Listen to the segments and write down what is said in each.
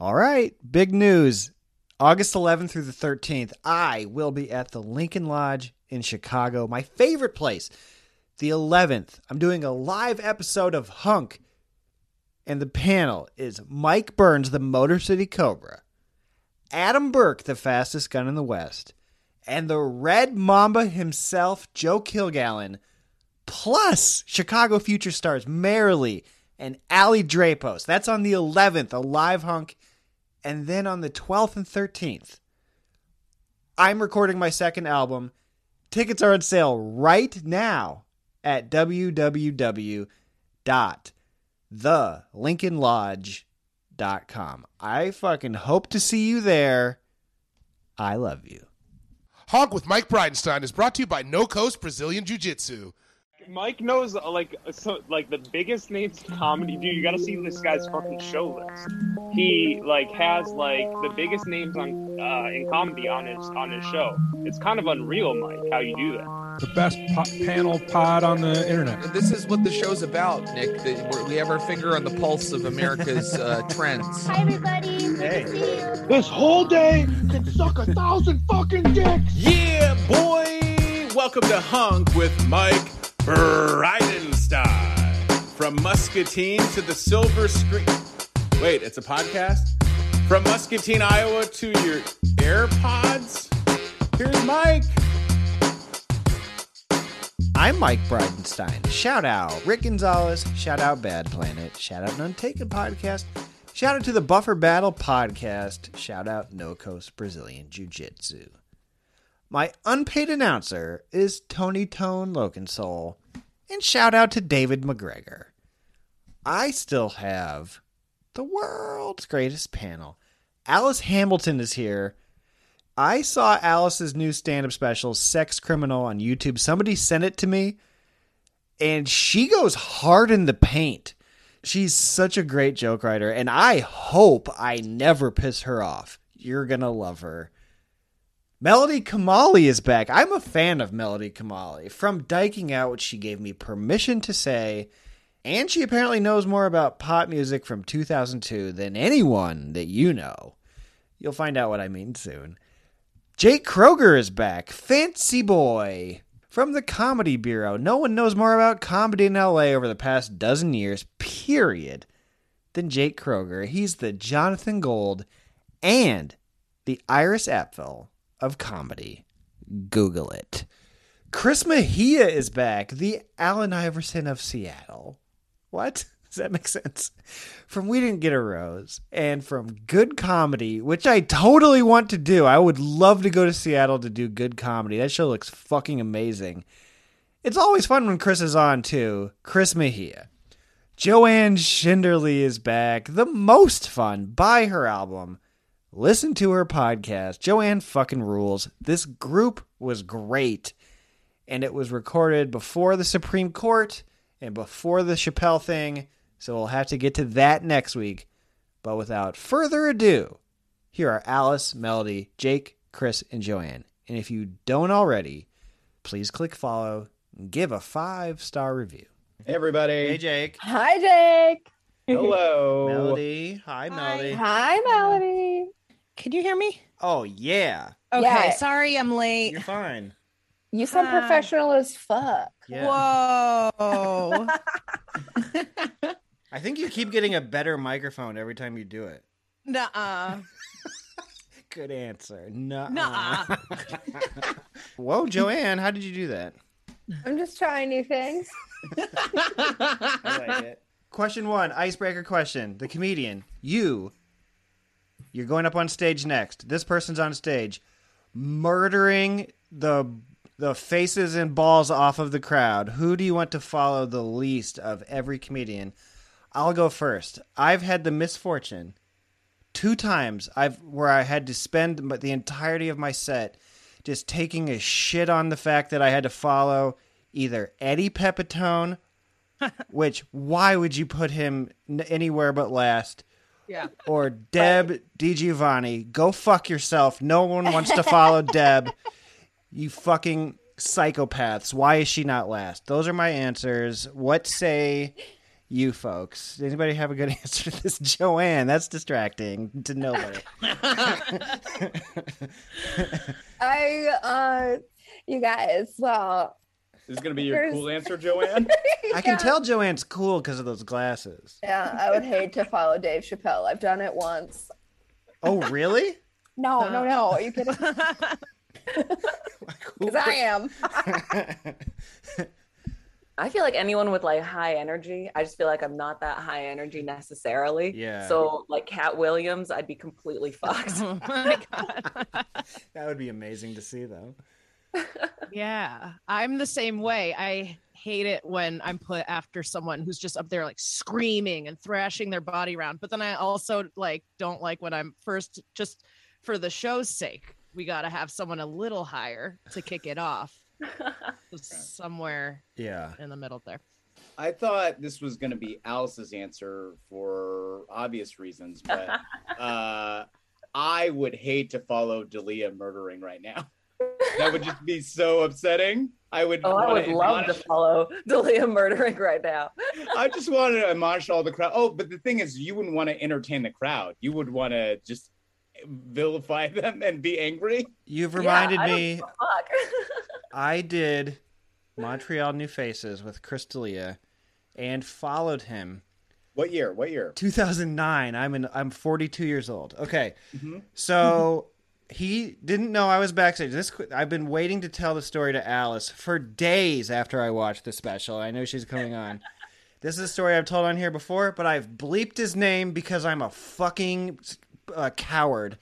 All right, big news. August 11th through the 13th, I will be at the Lincoln Lodge in Chicago, my favorite place. The 11th, I'm doing a live episode of Hunk, and the panel is Mike Burns, the Motor City Cobra, Adam Burke, the fastest gun in the West, and the Red Mamba himself, Joe Kilgallon, plus Chicago future stars Marilee and Ali Drapos. That's on the 11th, a live hunk. And then on the 12th and 13th, I'm recording my second album. Tickets are on sale right now at www.thelincolnlodge.com. I fucking hope to see you there. I love you. Honk with Mike Bridenstine is brought to you by No Coast Brazilian Jiu Jitsu. Mike knows uh, like so like the biggest names in comedy. Dude, you got to see this guy's fucking show list. He like has like the biggest names on uh, in comedy on his on his show. It's kind of unreal, Mike, how you do that. The best po- panel pod on the internet. This is what the show's about, Nick. That we're- we have our finger on the pulse of America's uh, trends. Hi, everybody. Hey. to see you. This whole day can suck a thousand fucking dicks. Yeah, boy! Welcome to Hunk with Mike Bridenstine. From Muscatine to the silver screen. Wait, it's a podcast? From Muscatine, Iowa to your AirPods? Here's Mike. I'm Mike Bridenstine. Shout out Rick Gonzalez. Shout out Bad Planet. Shout out Untaken Podcast. Shout out to the Buffer Battle Podcast. Shout out No Coast Brazilian Jiu Jitsu. My unpaid announcer is Tony Tone Lokensoul. And shout out to David McGregor. I still have the world's greatest panel. Alice Hamilton is here. I saw Alice's new stand up special, Sex Criminal, on YouTube. Somebody sent it to me, and she goes hard in the paint. She's such a great joke writer, and I hope I never piss her off. You're going to love her. Melody Kamali is back. I'm a fan of Melody Kamali. From Diking Out, which she gave me permission to say, and she apparently knows more about pop music from 2002 than anyone that you know. You'll find out what I mean soon. Jake Kroger is back. Fancy boy. From the Comedy Bureau. No one knows more about comedy in LA over the past dozen years, period, than Jake Kroger. He's the Jonathan Gold and the Iris Apfel of comedy. Google it. Chris Mejia is back. The Allen Iverson of Seattle. What? Does that make sense? From We Didn't Get a Rose and from Good Comedy, which I totally want to do. I would love to go to Seattle to do good comedy. That show looks fucking amazing. It's always fun when Chris is on, too. Chris Mejia. Joanne Schinderly is back. The most fun. Buy her album. Listen to her podcast. Joanne fucking rules. This group was great. And it was recorded before the Supreme Court and before the Chappelle thing. So we'll have to get to that next week. But without further ado, here are Alice, Melody, Jake, Chris, and Joanne. And if you don't already, please click follow and give a five star review. Hey everybody. Hey, Jake. Hi, Jake. Hello. Melody. Hi, Melody. Hi, Melody. Can you hear me? Oh, yeah. Okay, Yeah. sorry I'm late. You're fine. You sound Hi. professional as fuck. Yeah. Whoa. I think you keep getting a better microphone every time you do it. Nuh-uh. Good answer. Nuh-uh. Nuh-uh. Whoa, Joanne, how did you do that? I'm just trying new things. I like it. Question one, icebreaker question. The comedian, you, you're going up on stage next. This person's on stage, murdering the the faces and balls off of the crowd. Who do you want to follow the least of every comedian? I'll go first. I've had the misfortune two times I've where I had to spend the entirety of my set just taking a shit on the fact that I had to follow either Eddie Pepitone, which why would you put him anywhere but last, yeah. or Deb DiGiovanni. Go fuck yourself. No one wants to follow Deb. You fucking psychopaths. Why is she not last? Those are my answers. What say you folks. Anybody have a good answer to this? Joanne, that's distracting to nobody. I, uh, you guys, well, This is gonna be your There's- cool answer, Joanne. I can tell Joanne's cool because of those glasses. yeah, I would hate to follow Dave Chappelle. I've done it once. Oh, really? No, no, no. Are you kidding? Because I am. I feel like anyone with like high energy, I just feel like I'm not that high energy necessarily. Yeah. So like Katt Williams, I'd be completely fucked. Oh my God. That would be amazing to see, though. Yeah, I'm the same way. I hate it when I'm put after someone who's just up there like screaming and thrashing their body around. But then I also like don't like when I'm first just for the show's sake. We got to have someone a little higher to kick it off. Somewhere Yeah. in the middle there. I thought this was gonna be Alice's answer for obvious reasons, but uh, I would hate to follow Dalia murdering right now. That would just be so upsetting. I would. oh, I wanna would love to follow Dalia murdering right now. I just wanted to admonish all the crowd. Oh, but the thing is, you wouldn't want to entertain the crowd. You would want to just vilify them and be angry. You've Yeah, reminded I me. fuck. I did Montreal New Faces with Chris D'Elia and followed him. What year? What year? 2009. I'm in. I'm 42 years old. Okay, Mhm. so he didn't know I was backstage. This I've been waiting to tell the story to Alice for days after I watched the special. I know she's coming on. This is a story I've told on here before, but I've bleeped his name because I'm a fucking uh, coward.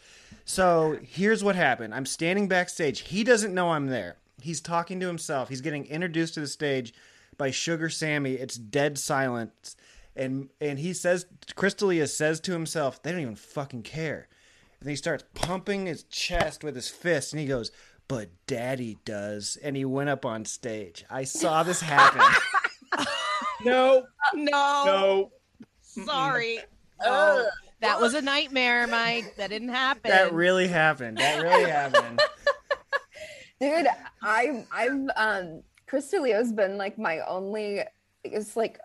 So here's what happened. I'm standing backstage. He doesn't know I'm there. He's talking to himself. He's getting introduced to the stage by Sugar Sammy. It's dead silence. And and he says Chris D'Elia says to himself, they don't even fucking care. And he starts pumping his chest with his fist and he goes, But daddy does. And he went up on stage. I saw this happen. No, No, no. sorry. No. That was a nightmare, Mike. That didn't happen. that really happened. That really happened. Dude, I I've um Chris D'Elia's been like my only it's like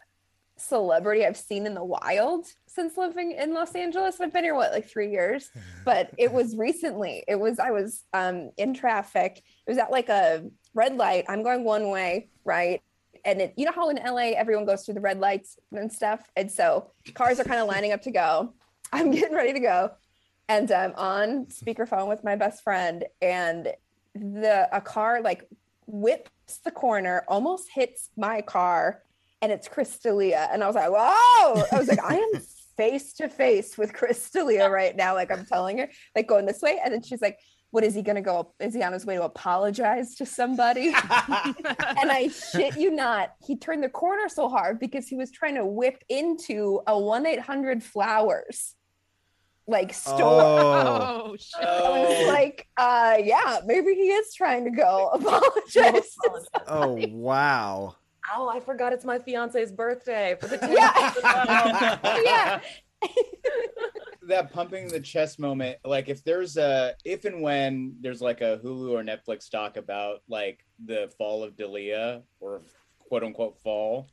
celebrity I've seen in the wild since living in Los Angeles. I've been here what like three years, but it was recently. It was I was um in traffic. It was at like a red light. I'm going one way, right? And it, you know how in LA everyone goes through the red lights and stuff, and so cars are kind of lining up to go. I'm getting ready to go, and I'm on speakerphone with my best friend, and the a car like whips the corner, almost hits my car, and it's Chris D'Elia. And I was like, whoa! I was like, I am face to face with Chris D'Elia right now. Like I'm telling her, like going this way. And then she's like, what is he gonna go? Is he on his way to apologize to somebody? and I shit you not, he turned the corner so hard because he was trying to whip into a 1-800 flowers like store. Oh. Oh shit. I was like, uh, yeah, maybe he is trying to go apologize. to Oh wow. Oh, I forgot it's my fiance's birthday for the Yeah. yeah. that pumping the chest moment like if there's a if and when there's like a hulu or netflix doc about like the fall of D'Elia or quote unquote fall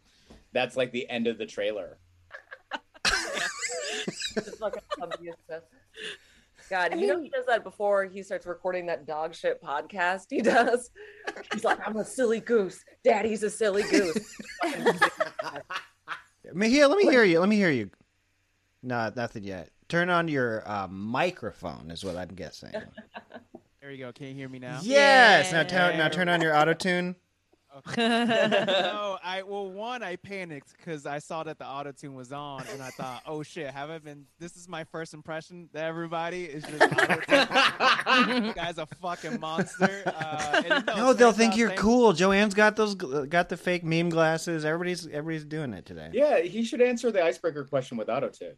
that's like the end of the trailer Just fucking pumping his chest. God, you know he does that before he starts recording that dog shit podcast he does. He's like, I'm a silly goose. Daddy's a silly goose. Mejia, let me hear you. Let me hear you. No, nothing yet. Turn on your uh, microphone, is what I'm guessing. There you go. Can you hear me now? Yes. Now, turn now turn on your auto tune. no, I well one I panicked because I saw that the auto tune was on and I thought, oh shit, have I been? This is my first impression that everybody is just auto-tune. Guy's a fucking monster. Uh, no, No, they'll think you're thank- cool. Joanne's got those, got the fake meme glasses. Everybody's everybody's doing it today. yeah he should answer the icebreaker question with auto tune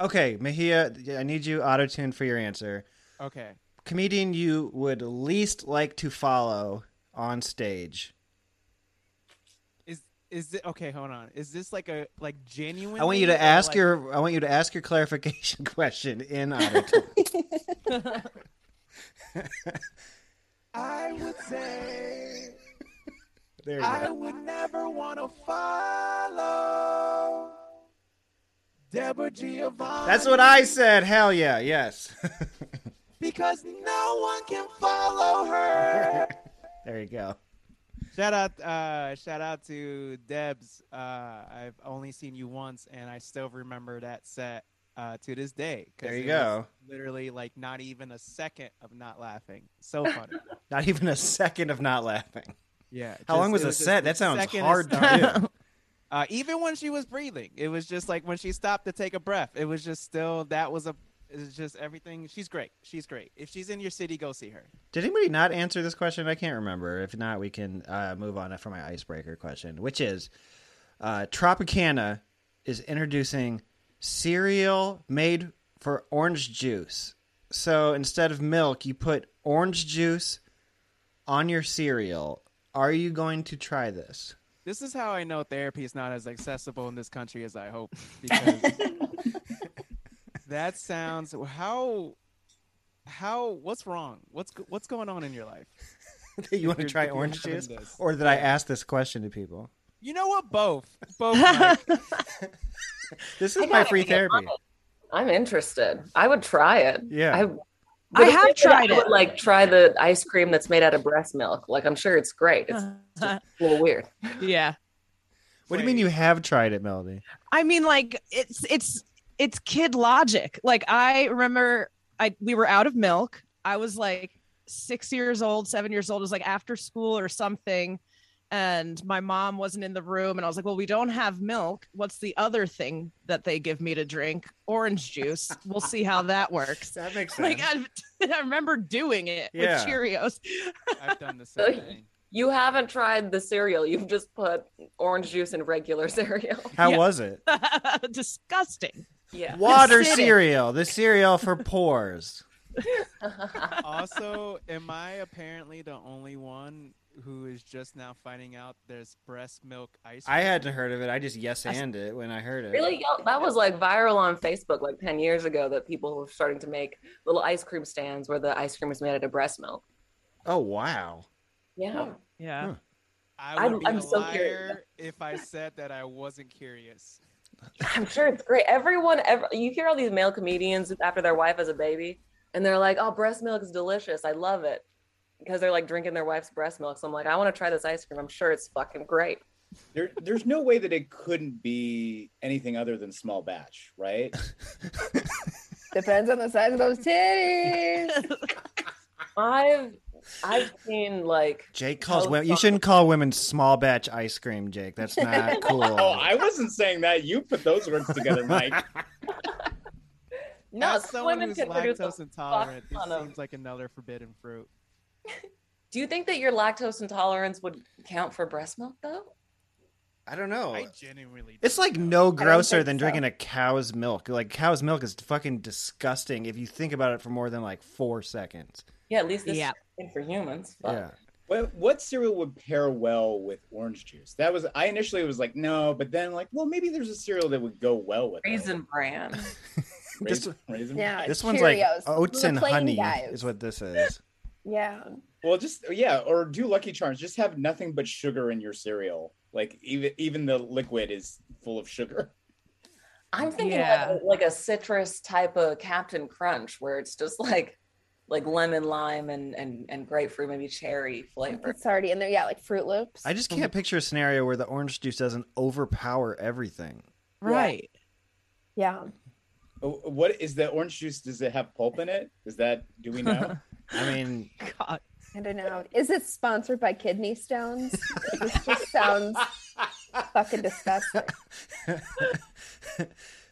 Okay, Mejia, I need you auto tune for your answer. Okay. Comedian you would least like to follow on stage. Is is it okay? Hold on. Is this like a like genuine? I want you to ask your I want you to ask your clarification question in auto. I would say There you I go. would never want to follow Deb DiGiovanni. That's what I said. Hell yeah, yes. Because no one can follow her. there you go. Shout out, uh, shout out to Debs. Uh, I've only seen you once, and I still remember that set uh, to this day. There you go. Literally, like not even a second of not laughing. So funny. Not even a second of not laughing. Yeah. How long just- was it the set? That sounds hard to do. Uh, even when she was breathing, it was just like when she stopped to take a breath. It was just still that was a. It's just everything. She's great. She's great. If she's in your city, go see her. Did anybody not answer this question? I can't remember. If not, we can uh, move on for my icebreaker question, which is uh, Tropicana is introducing cereal made for orange juice. So instead of milk, you put orange juice on your cereal. Are you going to try this? This is how I know therapy is not as accessible in this country as I hope. Because that sounds how how what's wrong? What's what's going on in your life? you want to try orange juice, this. or did I ask this question to people? You know what? Both. Both. Mike. This I is my free therapy. I'm interested. I would try it. Yeah. I, I have did, tried I would, it. like try the ice cream that's made out of breast milk. Like I'm sure it's great. It's just a little weird. yeah. What do you mean you have tried it, Melody? I mean, like it's it's it's kid logic. Like I remember, I we were out of milk. I was like six years old, seven years old. It was like after school or something, and my mom wasn't in the room. And I was like, "Well, we don't have milk. What's the other thing that they give me to drink? Orange juice. We'll see how that works." That makes sense. Like I, I remember doing it Yeah. with Cheerios. I've done the same thing. You haven't tried the cereal. You've just put orange juice in regular cereal. How Yeah. was it? Disgusting. Yeah. Water cereal, the cereal for pores. also, am I apparently the only one who is just now finding out there's breast milk ice cream? I hadn't heard of it. I just yes and it when I heard it. Really, Y'all- that was like viral on Facebook like ten years ago. That people were starting to make little ice cream stands where the ice cream was made out of breast milk. Oh wow. Yeah. Yeah. I I'm- would be I'm a so liar curious. if I said that I wasn't curious. I'm sure it's great. Everyone, ever you hear all these male comedians after their wife has a baby, and they're like, "Oh, breast milk is delicious. I love it," because they're like drinking their wife's breast milk. So I'm like, I want to try this ice cream. I'm sure it's fucking great. There, there's no way that it couldn't be anything other than small batch, right? Depends on the size of those titties. I've I've seen like Jake calls women. You shouldn't call women small batch ice cream, Jake. That's not cool. Oh, I wasn't saying that. You put those words together, Mike. no, As someone women who's can lactose intolerant, this ton of- seems like another forbidden fruit. Do you think that your lactose intolerance would count for breast milk though? I don't know. I genuinely. It's like know. no grosser than so. drinking a cow's milk. Like cow's milk is fucking disgusting if you think about it for more than like four seconds. Yeah, at least this Yeah. Is for humans. Fuck. Yeah. What, what cereal would pair well with orange juice? That was I initially was like no, but then like well maybe there's a cereal that would go well with it. Raisin bran. Raisin, raisin Yeah. This one's like Cheerios. oats and honey guys. is what this is. Yeah. Well, just yeah, or do Lucky Charms. Just have nothing but sugar in your cereal. Like even even the liquid is full of sugar. I'm thinking Yeah. like, like a citrus type of Captain Crunch, where it's just like like lemon, lime, and and and grapefruit, maybe cherry flavor. It's already in there. Yeah, like Froot Loops. I just mm-hmm. can't picture a scenario where the orange juice doesn't overpower everything. Right. Yeah. Oh, What is the orange juice? Does it have pulp in it? Is that do we know? I mean, God. I don't know. Is it sponsored by Kidney Stones? this just sounds fucking disgusting.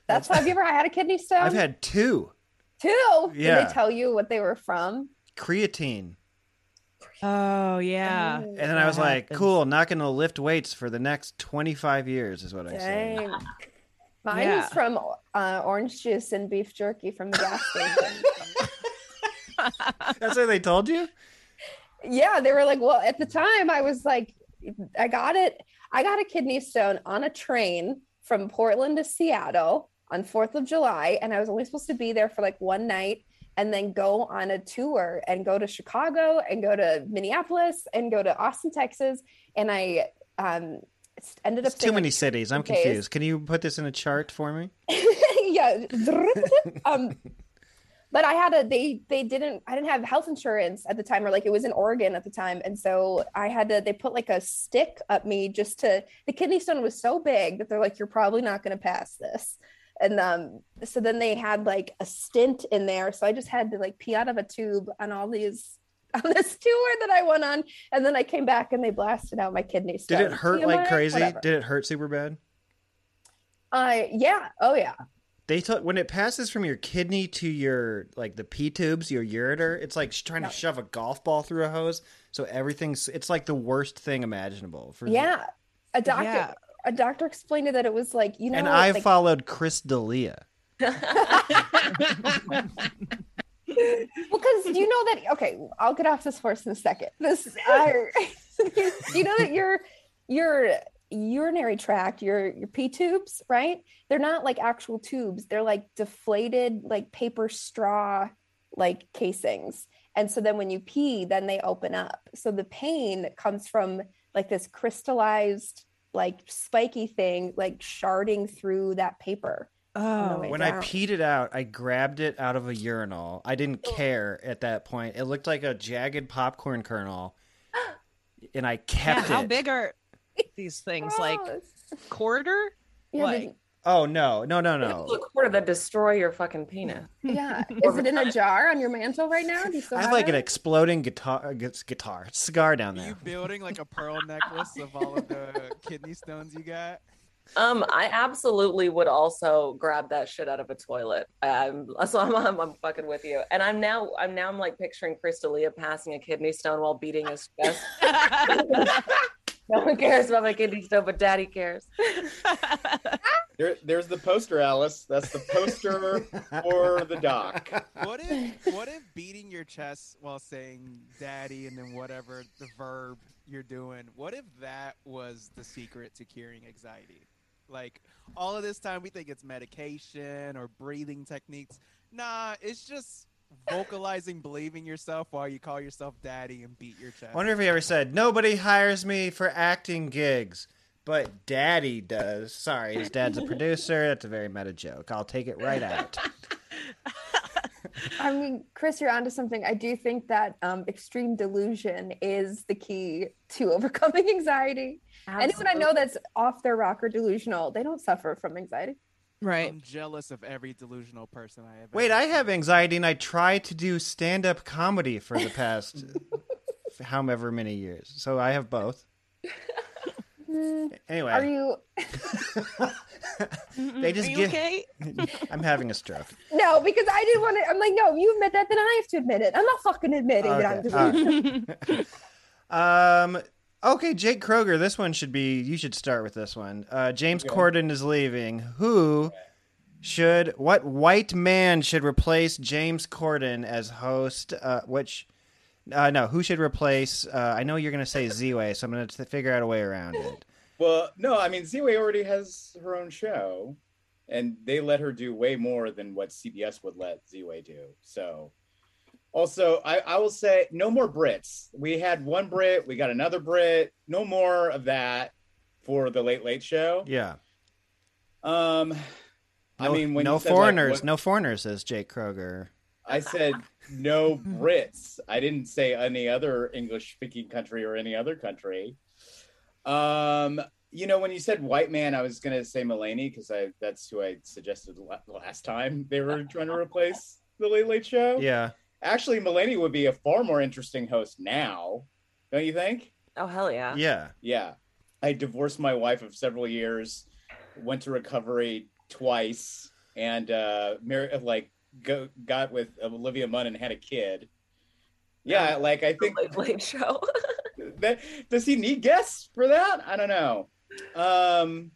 That's why. Have you ever had a kidney stone? I've had two two. Did they tell you what they were from? creatine. Oh yeah. Oh, And then I was That like, happens. cool, not going to lift weights for the next 25 years, is what I said. Dang. Mine Yeah. was from uh, orange juice and beef jerky from the gas station. That's what they told you? yeah, they were like, well, at the time I was like, I got it. I got a kidney stone on a train from Portland to Seattle on 4th of July. And I was only supposed to be there for like one night and then go on a tour and go to Chicago and go to Minneapolis and go to Austin, Texas. And I um, ended up too many cities. I'm days. confused. Can you put this in a chart for me? yeah. um, but I had a they they didn't I didn't have health insurance at the time or like it was in Oregon at the time and so I had to they put like a stick up me just to the kidney stone was so big that they're like you're probably not going to pass this and um so then they had like a stint in there so I just had to like pee out of a tube on all these on this tour that I went on and then I came back and they blasted out my kidney stone. Did it hurt like crazy? Whatever. Did it hurt super bad? Uh yeah. Oh yeah. They told when it passes from your kidney to your like the P tubes, your ureter, it's like trying to shove a golf ball through a hose. So everything's it's like the worst thing imaginable. For Yeah. A doctor Yeah. A doctor explained it that it was like, you know, and I like, followed Chris D'Elia. because you know that okay i'll get off this horse in a second. This I, you know that your your urinary tract your your pee tubes right? They're not like actual tubes. They're like deflated like paper straw like casings. And so then when you pee then they open up. So the pain comes from like this crystallized like spiky thing like sharding through that paper Oh, way When I peed it out, I grabbed it out of a urinal. I didn't care at that point. It looked like a jagged popcorn kernel, and I yeah. kept How it. big are these things? Oh, like quarter? Yeah, like did- Oh no, no, no, no! A quarter that destroy your fucking penis. Yeah. Is it in a jar on your mantle right now? Do you still I have have like an exploding guitar, uh, guitar cigar down there. Are you there. building like a pearl necklace of all of the kidney stones you got? Um, I absolutely would also grab that shit out of a toilet. Um, so I'm, I'm, I'm fucking with you. And I'm now, I'm now, I'm like picturing Chris D'Elia passing a kidney stone while beating his chest. no one cares about my kidney stone, but Daddy cares. There, there's the poster, Alice. That's the poster for the doc. What if what if beating your chest while saying daddy and then whatever the verb you're doing, what if that was the secret to curing anxiety? Like all of this time we think it's medication or breathing techniques. Nah, it's just vocalizing believing yourself while you call yourself daddy and beat your chest. I wonder if he ever said, "Nobody hires me for acting gigs, but Daddy does." Sorry, his dad's a producer. That's a very meta joke. I'll take it right out. I mean, Chris, you're onto something. I do think that um, extreme delusion is the key to overcoming anxiety. Anyone I know that's off their rocker delusional, they don't suffer from anxiety. Right. I'm jealous of every delusional person I have. Wait, ever I have anxiety, and I try to do stand-up comedy for the past however many years. So I have both. Anyway, Are you? they just Are you give. okay? I'm having a stroke. No, because I didn't want to. I'm like, no, you admit that, then I have to admit it. I'm not fucking admitting that I'm Okay, all right. Um. Okay, Jake Kroger. This one should be. You should start with this one. Uh, James Okay. Corden is leaving. Who should? What white man should replace James Corden as host? Uh, which? Uh, no. Who should replace? Uh, I know you're going to say Z-Way, so I'm going to figure out a way around it. Well, no, I mean, Z-Way already has her own show, and they let her do way more than what CBS would let Z-Way do. So, also, I, I will say no more Brits. We had one Brit, we got another Brit. No more of that for the Late Late Show. Yeah. Um, I mean, when no said, like, foreigners. what- no foreigners, says Jake Kroger. I said no Brits. I didn't say any other English speaking country or any other country. Um, you know, when you said white man, I was gonna say Mulaney because I that's who I suggested la- last time they were trying to replace the Late Late Show. Yeah. Actually, Mulaney would be a far more interesting host now, don't you think? Oh hell yeah. Yeah. Yeah. I divorced my wife of several years, went to recovery twice, and uh married like go got with Olivia Munn and had a kid. Yeah, like I think Late Late Show. that does he need guests for that? I don't know. Um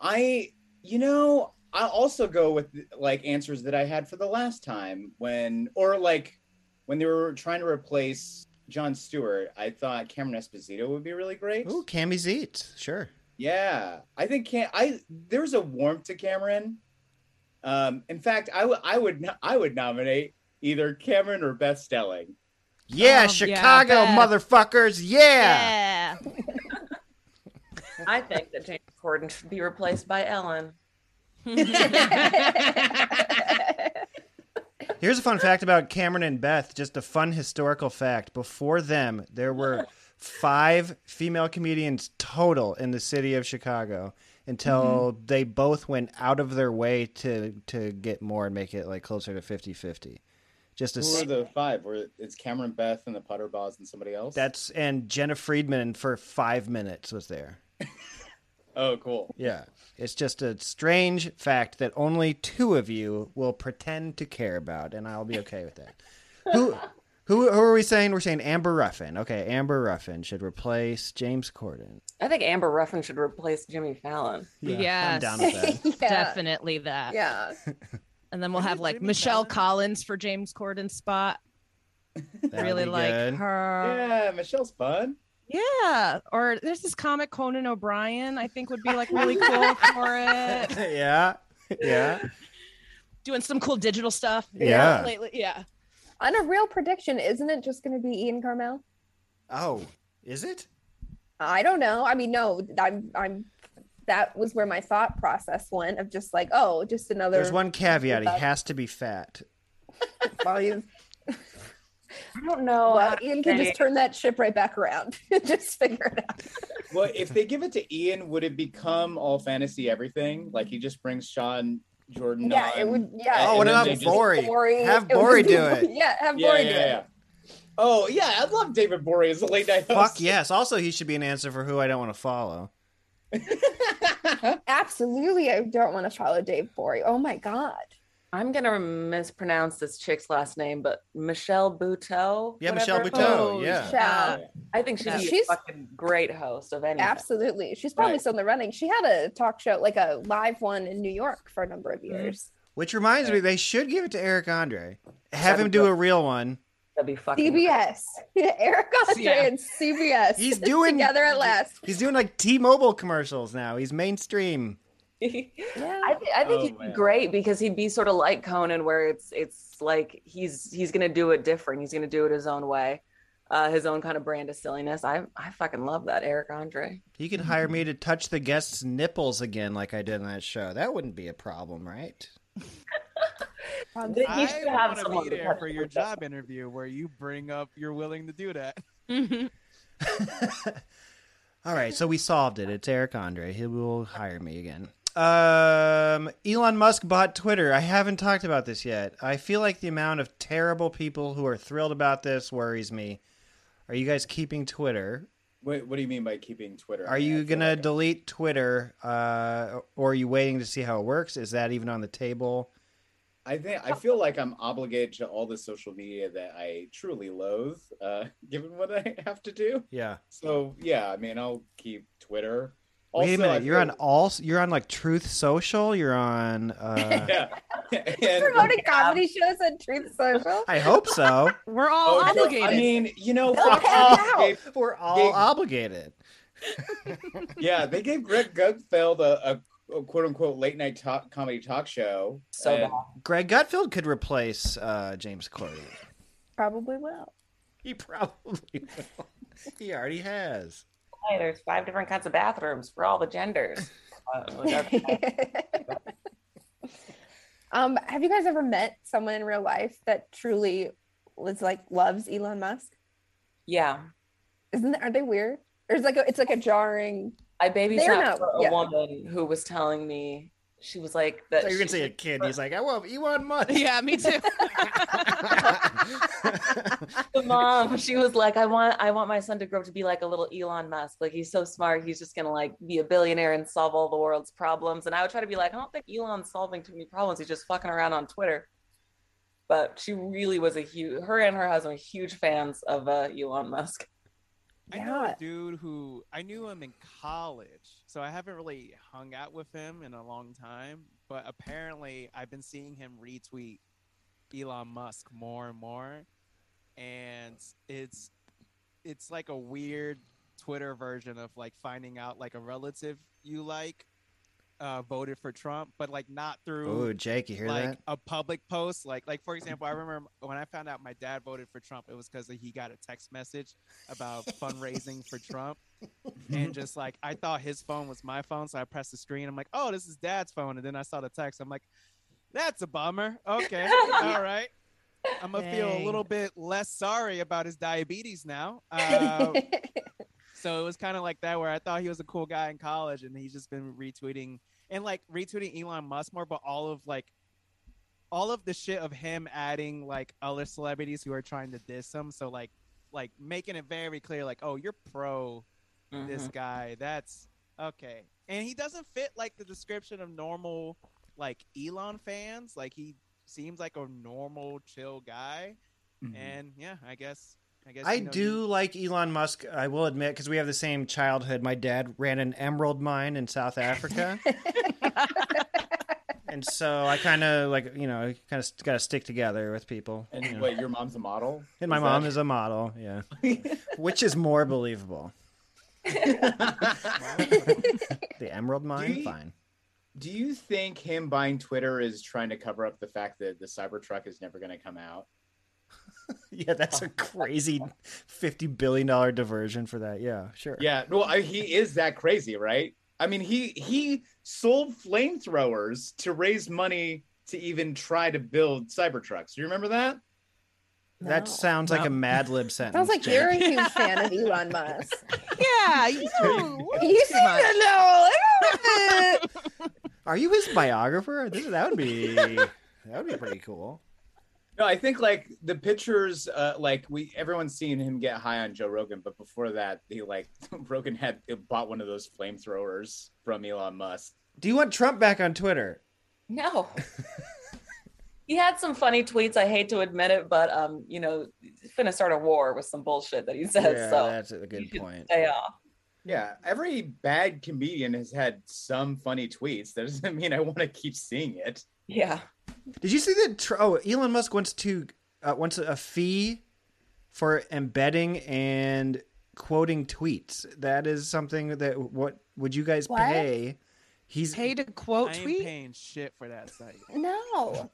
I you know, I'll also go with like answers that I had for the last time when or like when they were trying to replace Jon Stewart, I thought Cameron Esposito would be really great. Ooh, Cammy Zeet. Sure. Yeah, I think Cam. I there's a warmth to Cameron. Um, in fact, I would I would no- I would nominate either Cameron or Beth Stelling. Yeah, Oh, Chicago Beth. motherfuckers. Yeah. Yeah. I think that James Corden should be replaced by Ellen. Here's a fun fact about Cameron and Beth. Just a fun historical fact. Before them, there were five female comedians total in the city of Chicago until mm-hmm. they both went out of their way to to get more and make it like closer to 50-50. Just a Who are the five? Were it's Cameron Beth and the Putter Boss and somebody else? that's and Jenna Friedman for 5 minutes was there. oh, cool. Yeah. It's just a strange fact that only two of you will pretend to care about, and I'll be okay with that. who, who, who are we saying? We're saying Amber Ruffin. Okay, Amber Ruffin should replace James Corden. I think Amber Ruffin should replace Jimmy Fallon. Yeah, yes. I'm down with that. Yeah. Definitely that. Yeah. And then we'll have like Jimmy Michelle Fallon? Collins for James Corden's spot. That'd really be like good. her. Yeah, Michelle's fun. Yeah. Or there's this comic Conan O'Brien. I think would be like really cool for it. yeah, yeah, Doing some cool digital stuff. Yeah. Lately. Yeah. On a real prediction, isn't it just going to be Ian Karmel? Oh, is it? I don't know. I mean, no, I'm, I'm. That was where my thought process went of just like, oh, just another. There's one caveat: he has to be fat. volume. I don't know. Well, Ian can just turn that ship right back around. And just figure it out. Well, if they give it to Ian, would it become all fantasy everything? Like he just brings Sean Jordan Yeah, on. it would. Yeah. Oh, what about they just- Gborie? Gborie- Have it would Gborie do it. Yeah, have Yeah, Gborie yeah, do yeah. it. Oh yeah, I love David Gborie as a late night host. Fuck yes. Also, he should be an answer for who I don't want to follow. Absolutely, I don't want to follow Dave Gborie. Oh my god. I'm gonna mispronounce this chick's last name, but Michelle Buteau. Yeah, Michelle whatever. Buteau. Oh, yeah. Michelle. I think she'd Yeah. be She's- a fucking great host of anything. Absolutely. She's probably Right. still in the running. She had a talk show, like a live one in New York for a number Mm-hmm. of years. Which reminds me, they should give it to Eric Andre. Have That'd him do good. a real one. That'd be fucking. CBS. Eric Andre Yeah. and CBS. He's doing- together at last. He's doing like T-Mobile commercials now. He's mainstream. Yeah. I, th- I think Oh, he'd man. be great because he'd be sort of like Conan, where it's it's like he's he's gonna do it different. He's gonna do it his own way, uh, his own kind of brand of silliness. I I fucking love that Eric Andre. He could hire me to touch the guest's nipples again, like I did on that show. That wouldn't be a problem, right? He I should have want to someone be to there touch for your stuff. job interview where you bring up you're willing to do that. Mhm. All right, so we solved it. It's Eric Andre. He will hire me again. Um, Elon Musk bought Twitter. I haven't talked about this yet. I feel like the amount of terrible people who are thrilled about this worries me. Are you guys keeping Twitter? Wait, what do you mean by keeping Twitter? Are I mean, you feel gonna delete Twitter, uh, or are you waiting to see how it works? Is that even on the table? I think I feel like I'm obligated to all the social media that I truly loathe, uh, given what I have to do. Yeah. So yeah, I mean, I'll keep Twitter. Wait a minute. You're on all. You're on like Truth Social. You're on. Uh, Yeah. And- promoting comedy shows on Truth Social. I hope so. We're all Oh, obligated. I mean, you know, They'll Fox pay News out. gave- We're all Gave- obligated. yeah, they gave Greg Gutfeld a, a, a quote unquote late night talk, comedy talk show. So and- Greg Gutfeld could replace uh, James Corden. Probably will. He probably will. He already has. Hey, there's five different kinds of bathrooms for all the genders. Uh, um, have you guys ever met someone in real life that truly was like loves Elon Musk? yeah, Isn't that, are they weird? Or it's like a, it's like a jarring. I They're babysat not- for a yeah. woman who was telling me she was like that. So you're gonna say a kid. He's like, I love Elon Musk. yeah, me too. the mom she was like i want i want my son to grow up to be like a little elon musk like he's so smart he's just gonna like be a billionaire and solve all the world's problems and i would try to be like i don't think elon's solving too many problems he's just fucking around on twitter but she really was a huge her and her husband were huge fans of uh, elon musk I know a dude who I knew him in college, so I haven't really hung out with him in a long time. But apparently, I've been seeing him retweet Elon Musk more and more, and it's it's like a weird Twitter version of like finding out like a relative you like, uh, voted for Trump, but like not through Oh, Jake, you hear like that? a public post. Like like for example, I remember when I found out my dad voted for Trump, it was because he got a text message about fundraising for Trump, and just like I thought his phone was my phone, so I pressed the screen. I'm like, oh, this is dad's phone, and then I saw the text. I'm like, that's a bummer. Okay, all right. I'm gonna feel a little bit less sorry about his diabetes now. Uh, so it was kind of like that, where I thought he was a cool guy in college, and he's just been retweeting and like retweeting Elon Musk more, but all of like all of the shit of him adding like other celebrities who are trying to diss him. So like like making it very clear, like, oh, you're pro this Mhm. guy. That's okay. And he doesn't fit like the description of normal like Elon fans. Like he seems like a normal, chill guy. And yeah, I guess I guess I you know, do like Elon Musk. I will admit because we have the same childhood. My dad ran an emerald mine in South Africa, and so I kind of like you know kind of got to stick together with people. And you know. wait, your mom's a model? And my Is mom that- is a model, yeah. Which is more believable? the emerald mine, you- fine. Do you think him buying Twitter is trying to cover up the fact that the Cybertruck is never going to come out? Yeah, that's a crazy fifty billion dollar diversion for that. Yeah, sure. Yeah, no, I, he is that crazy, right? I mean, he he sold flamethrowers to raise money to even try to build Cybertrucks. Do you remember that? That sounds like a Mad Lib sentence. Sounds like Jake. you're a huge fan of Elon Musk. Yeah, you know, you seem to know. a little bit. Are you his biographer? This, that would be that would be pretty cool. No, I think like the pictures, uh, like we everyone's seen him get high on Joe Rogan, but before that, he like Rogan had bought one of those flamethrowers from Elon Musk. Do you want Trump back on Twitter? No. He had some funny tweets. I hate to admit it, but um, you know, he's finna start a war with some bullshit that he says. yeah, so that's a good point. stay off. Yeah, every bad comedian has had some funny tweets. That doesn't mean I want to keep seeing it. Yeah. Did you see that? Tr- oh, Elon Musk wants to uh, wants a fee for embedding and quoting tweets. That is something that what would you guys What? pay? He's pay to quote I ain't tweet. paying shit for that site. No.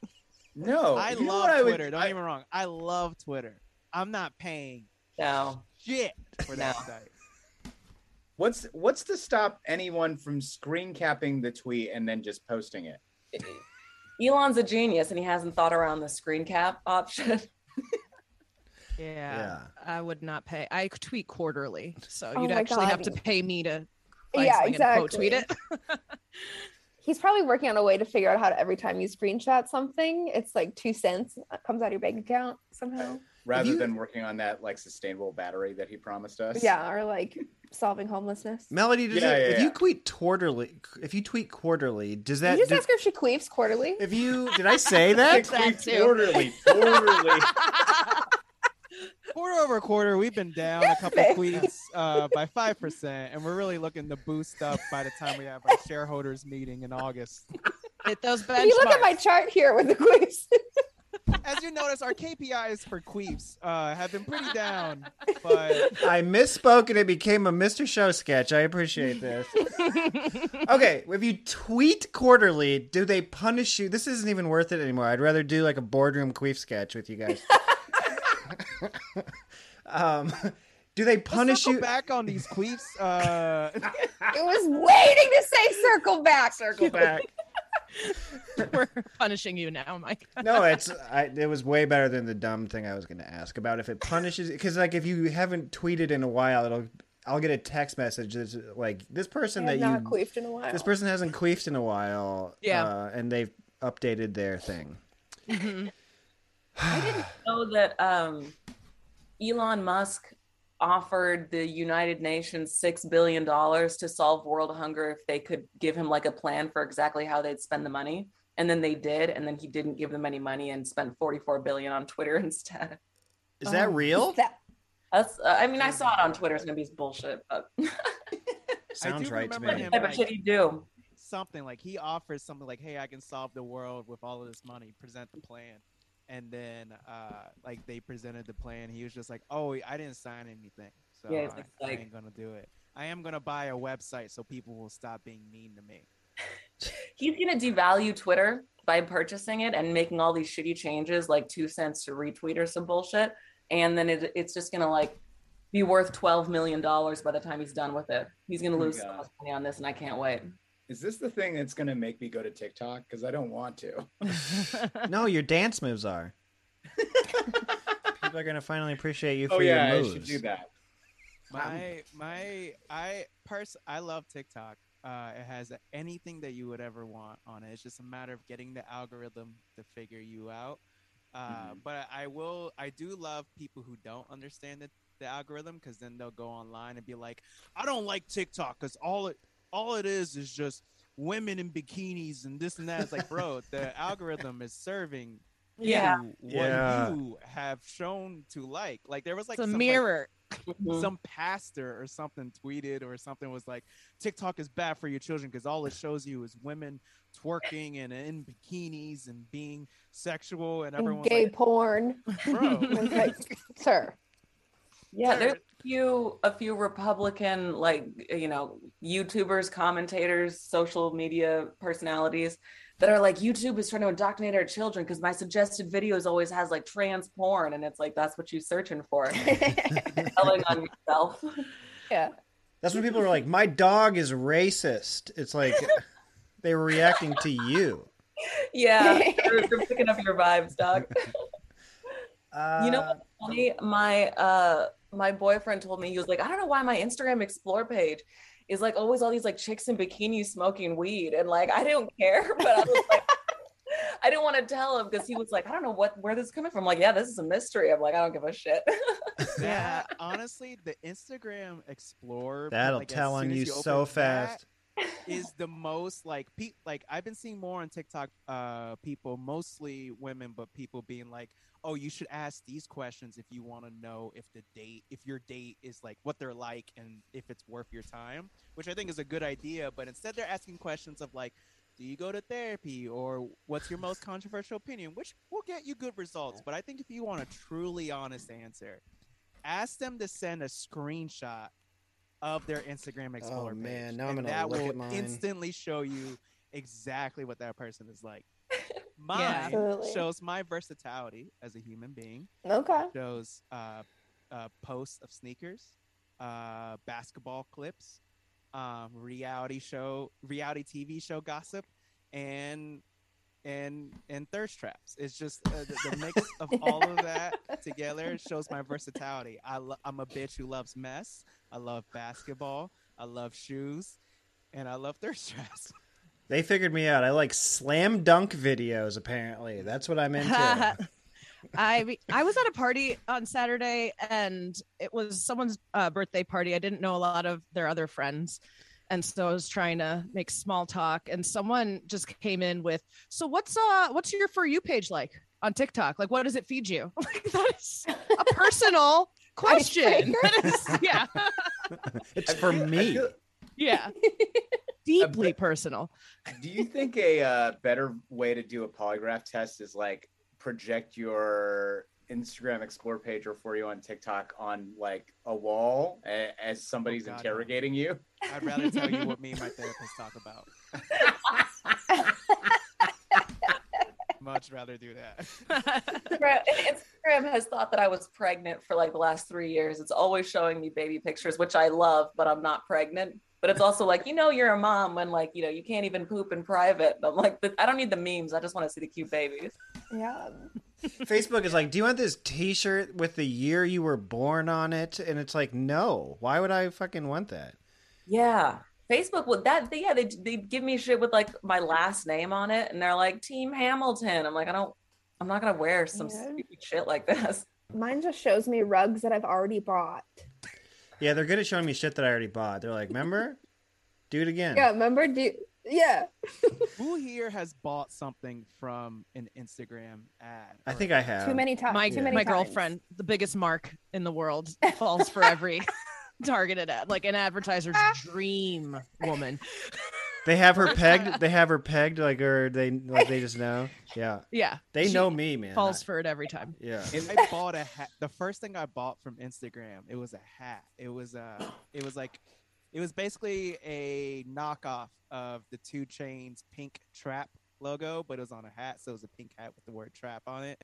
No, I you love what I would- Twitter. Don't get me wrong. I love Twitter. I'm not paying No. shit for that site. What's what's to stop anyone from screen capping the tweet and then just posting it? Elon's a genius and he hasn't thought around the screen cap option. Yeah, I would not pay. I tweet quarterly, so Oh you'd my actually have to pay me to. find Yeah, something and quote exactly. tweet it. He's probably working on a way to figure out how to every time you screenshot something, it's like two cents comes out of your bank account somehow. Rather you- than working on that like sustainable battery that he promised us. Yeah, or like solving homelessness. Melody. Does Yeah, it, yeah, if yeah. you tweet quarterly, if you tweet quarterly, does that? you just do- ask her if she queefs quarterly. if you did I say that? That. Quarterly, quarterly. Quarter over quarter, we've been down a couple tweets uh, by five percent, and we're really looking to boost up by the time we have our shareholders meeting in August. Hit those If you look at my chart here with the queefs. As you notice, our KPIs for Queefs uh, have been pretty down, but I misspoke and it became a Mr. Show sketch. I appreciate this. okay, if you tweet quarterly, do they punish you? This isn't even worth it anymore. I'd rather do like a boardroom queef sketch with you guys. um, do they punish circle you? back on these Queefs. Uh, it was waiting to say circle back. Circle back. We're punishing you now, Mike. No, it's I, it was way better than the dumb thing I was going to ask about if it punishes because like if you haven't tweeted in a while, it'll I'll get a text message that's like this person I have that not you queefed in a while. this person hasn't queefed in a while. Yeah. uh, and they've updated their thing. Mhm. know that um, Elon Musk offered the United Nations six billion dollars to solve world hunger if they could give him like a plan for exactly how they'd spend the money. And then they did, and then he didn't give them any money and spent 44 billion on Twitter instead. Is that real? That- That's uh, I mean, I saw it on Twitter, it's gonna be bullshit, but Sounds do right to remember me. him, type of like, shit you do. something like he offers something like, "Hey, I can solve the world with all of this money. Present the plan." And then, uh, like they presented the plan, he was just like, "Oh, I didn't sign anything, so Yeah, I, like, I ain't gonna do it. I am gonna buy a website so people will stop being mean to me." he's gonna devalue Twitter by purchasing it and making all these shitty changes, like two cents to retweet or some bullshit, and then it, it's just gonna like be worth twelve million dollars by the time he's done with it. He's gonna Oh lose so much money on this, and I can't wait. Is this the thing that's gonna make me go to TikTok? Because I don't want to. no, your dance moves are. People are gonna finally appreciate you for oh yeah, your I moves. should do that. My my I pers I love TikTok. Uh, it has anything that you would ever want on it. It's just a matter of getting the algorithm to figure you out. Uh, Mhm. But I will. I do love people who don't understand the, the algorithm because then they'll go online and be like, "I don't like TikTok because all it all it is is just women in bikinis and this and that." It's like, bro, the algorithm is serving Yeah. you what Yeah. you have shown to like. Like there was like It's a some, mirror. Mhm. some pastor or something tweeted or something was like TikTok is bad for your children because all it shows you is women twerking and in bikinis and being sexual and everyone gay like, porn. bro, like, sir. Yeah, there's a few a few Republican like you know YouTubers, commentators, social media personalities that are like YouTube is trying to indoctrinate our children because my suggested videos always has like trans porn and it's like that's what you're searching for. Telling on yourself. Yeah. That's when people are like, "My dog is racist." It's like they were reacting to you. Yeah, they're, they're picking up your vibes, dog. Uh, you know what's funny? My uh my boyfriend told me he was like, I don't know why my Instagram explore page is like always all these like chicks in bikinis smoking weed. And like I don't care, but I was like I didn't want to tell him because he was like, I don't know what where this is coming from. I'm like, yeah, this is a mystery. I'm like, I don't give a shit. yeah. Honestly, the Instagram explore That'll like, tell on soon as you open so that, fast. Is the most like pe- like I've been seeing more on TikTok uh people mostly women but people being like oh you should ask these questions if you want to know if the date if your date is like what they're like and if it's worth your time which I think is a good idea but instead they're asking questions of like do you go to therapy or what's your most controversial opinion? which will get you good results but I think if you want a truly honest answer ask them to send a screenshot of their Instagram Explorer Oh, man, page, now I'm and gonna that look will at mine. instantly show you exactly what that person is like. Mine Absolutely. shows my versatility as a human being. Okay. Shows uh, uh, posts of sneakers, uh, basketball clips, um, reality show, reality TV show gossip, and and and thirst traps. It's just uh, the, the mix of all of that together shows my versatility. I lo- I'm a bitch who loves mess. I love basketball. I love shoes, and I love thirst traps. They figured me out. I like slam dunk videos. Apparently, that's what I'm into. I I was at a party on Saturday and it was someone's uh, birthday party. I didn't know a lot of their other friends. And so I was trying to make small talk and someone just came in with, "So what's uh what's your for you page like on TikTok? Like what does it feed you?" Like that is a personal question. That is- yeah. it's for me. Yeah. Deeply personal. Do you think a uh, better way to do a polygraph test is like project your Instagram Explore page or for you on TikTok on like a wall a- as somebody's oh, God, no. interrogating you? I'd rather tell you what me and my therapist talk about. Much rather do that. Instagram Instagram has thought that I was pregnant for like the last three years. It's always showing me baby pictures, which I love, but I'm not pregnant. But it's also like, you know, you're a mom when like, you know, you can't even poop in private. I'm like, I don't need the memes. I just want to see the cute babies. Yeah. Facebook is like, "Do you want this T-shirt with the year you were born on it?" And it's like, "No. Why would I fucking want that?" Yeah. Facebook would that yeah, they they give me shit with like my last name on it and they're like Team Hamilton. I'm like, I don't I'm not gonna wear some Yeah. stupid shit like this. Mine just shows me rugs that I've already bought. Yeah, they're good at showing me shit that I already bought. They're like, "Remember? Do it again." Yeah, remember? Do yeah. Who here has bought something from an Instagram ad? I think I have. Too many times. My Too many my times. girlfriend, the biggest mark in the world, falls for every targeted ad, like an advertiser's dream woman. They have her pegged. They have her pegged, like, or they like they just know. Yeah, Yeah, they she know me, man. Falls for it every time. Yeah. I bought a hat. The first thing I bought from Instagram, it was a hat. It was uh, it was like, it was basically a knockoff of the 2 Chainz pink trap logo, but it was on a hat, so it was a pink hat with the word trap on it.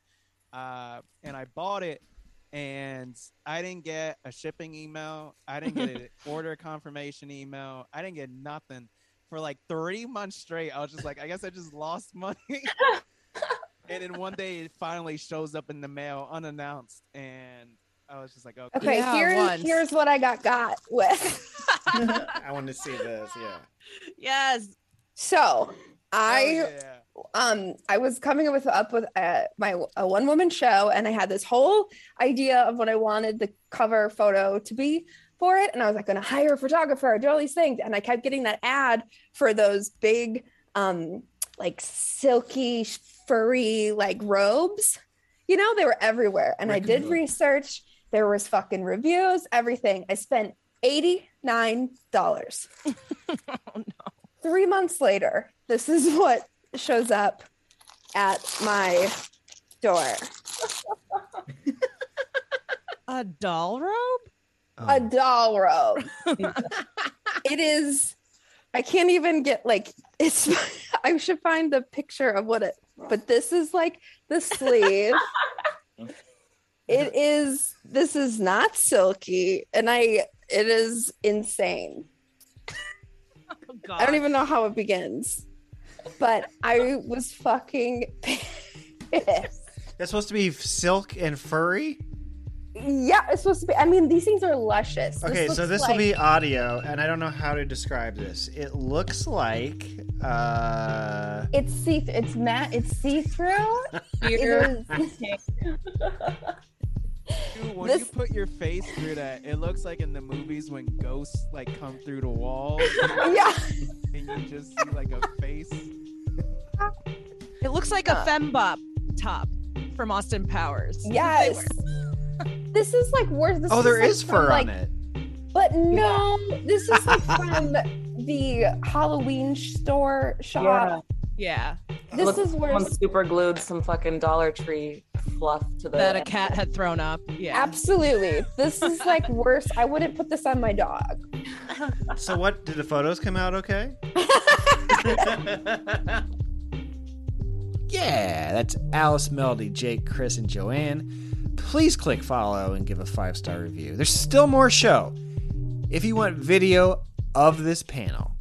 Uh, and I bought it, and I didn't get a shipping email. I didn't get an order confirmation email. I didn't get nothing for like three months straight. I was just like, I guess I just lost money. and then one day it finally shows up in the mail unannounced, and I was just like, okay. Okay, Yeah, here's once. here's what I got got with. I want to see this. Yeah. Yes. So I Hell yeah. um I was coming up with up with uh, my a one woman show, and I had this whole idea of what I wanted the cover photo to be for it, and I was like going to hire a photographer, do all these things, and I kept getting that ad for those big um like silky furry like robes. You know, they were everywhere, and I did research. There was fucking reviews, everything. I spent eighty nine dollars. oh, no. Three months later, this is what shows up at my door. A doll robe? Oh. A doll robe. it is. I can't even get like it's. I should find the picture of what it. But this is like the sleeve. It is. This is not silky, and I. It is insane. Oh, I don't even know how it begins, but I was fucking pissed. That's supposed to be silk and furry. Yeah, it's supposed to be. I mean, these things are luscious. Okay, so this like- will be audio, and I don't know how to describe this. It looks like uh It's see. It's matte. It's see through. Here. Dude, when This- you put your face through that, it looks like in the movies when ghosts like come through the wall. yeah. And you just see like a face. It looks like a fembot top from Austin Powers. Yes. This is like worse. This Oh, there like is from, fur like, on it. But no, this is like from the Halloween store shop. Yeah. This Look, is where someone super glued some fucking Dollar Tree fluff to the. That a cat had thrown up. Yeah. absolutely. This is like worse. I wouldn't put this on my dog. So what did the photos come out okay? yeah, that's Alice, Melody, Jake, Chris, and Joanne. Please click follow and give a five star review. There's still more show. If you want video of this panel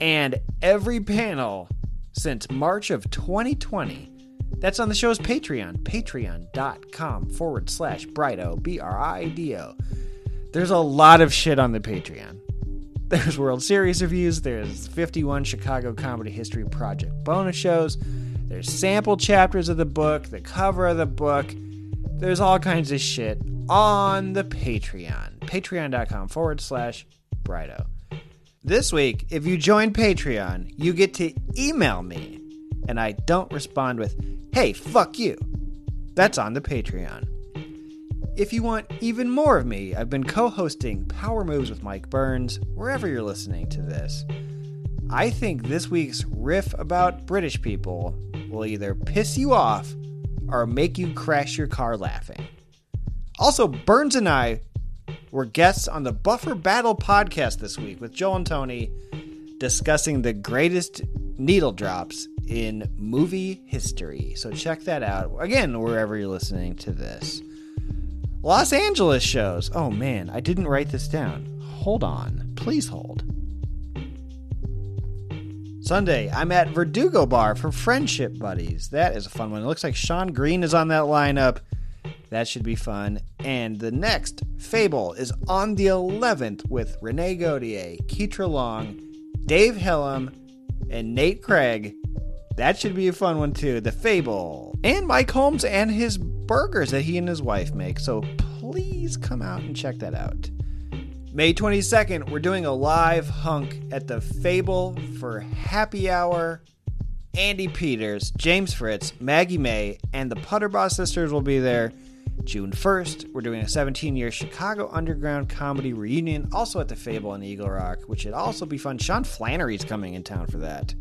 and every panel since March of 2020, that's on the show's Patreon, patreon.com forward slash Brido, B R I D O. There's a lot of shit on the Patreon. There's World Series reviews. There's 51 Chicago Comedy History Project bonus shows. There's sample chapters of the book, the cover of the book. There's all kinds of shit on the Patreon. Patreon.com forward slash Brido. This week, if you join Patreon, you get to email me, and I don't respond with, hey, fuck you. That's on the Patreon. If you want even more of me, I've been co hosting Power Moves with Mike Burns wherever you're listening to this. I think this week's riff about British people will either piss you off or make you crash your car laughing. Also, Burns and I were guests on the Buffer Battle podcast this week with Joel and Tony discussing the greatest needle drops in movie history. So check that out. Again, wherever you're listening to this. Los Angeles shows. Oh man, I didn't write this down. Hold on. Please hold. Sunday, I'm at Verdugo Bar for Friendship Buddies. That is a fun one. It looks like Sean Green is on that lineup. That should be fun. And the next Fable is on the 11th with Renee Godier, Keitra Long, Dave Hillam, and Nate Craig. That should be a fun one too. The Fable. And Mike Holmes and his burgers that he and his wife make. So please come out and check that out. May 22nd, we're doing a live hunk at the Fable for happy hour. Andy Peters, James Fritz, Maggie May, and the Putterbaugh sisters will be there. June 1st, we're doing a 17 year Chicago Underground comedy reunion, also at the Fable in Eagle Rock, which should also be fun. Sean Flannery's coming in town for that,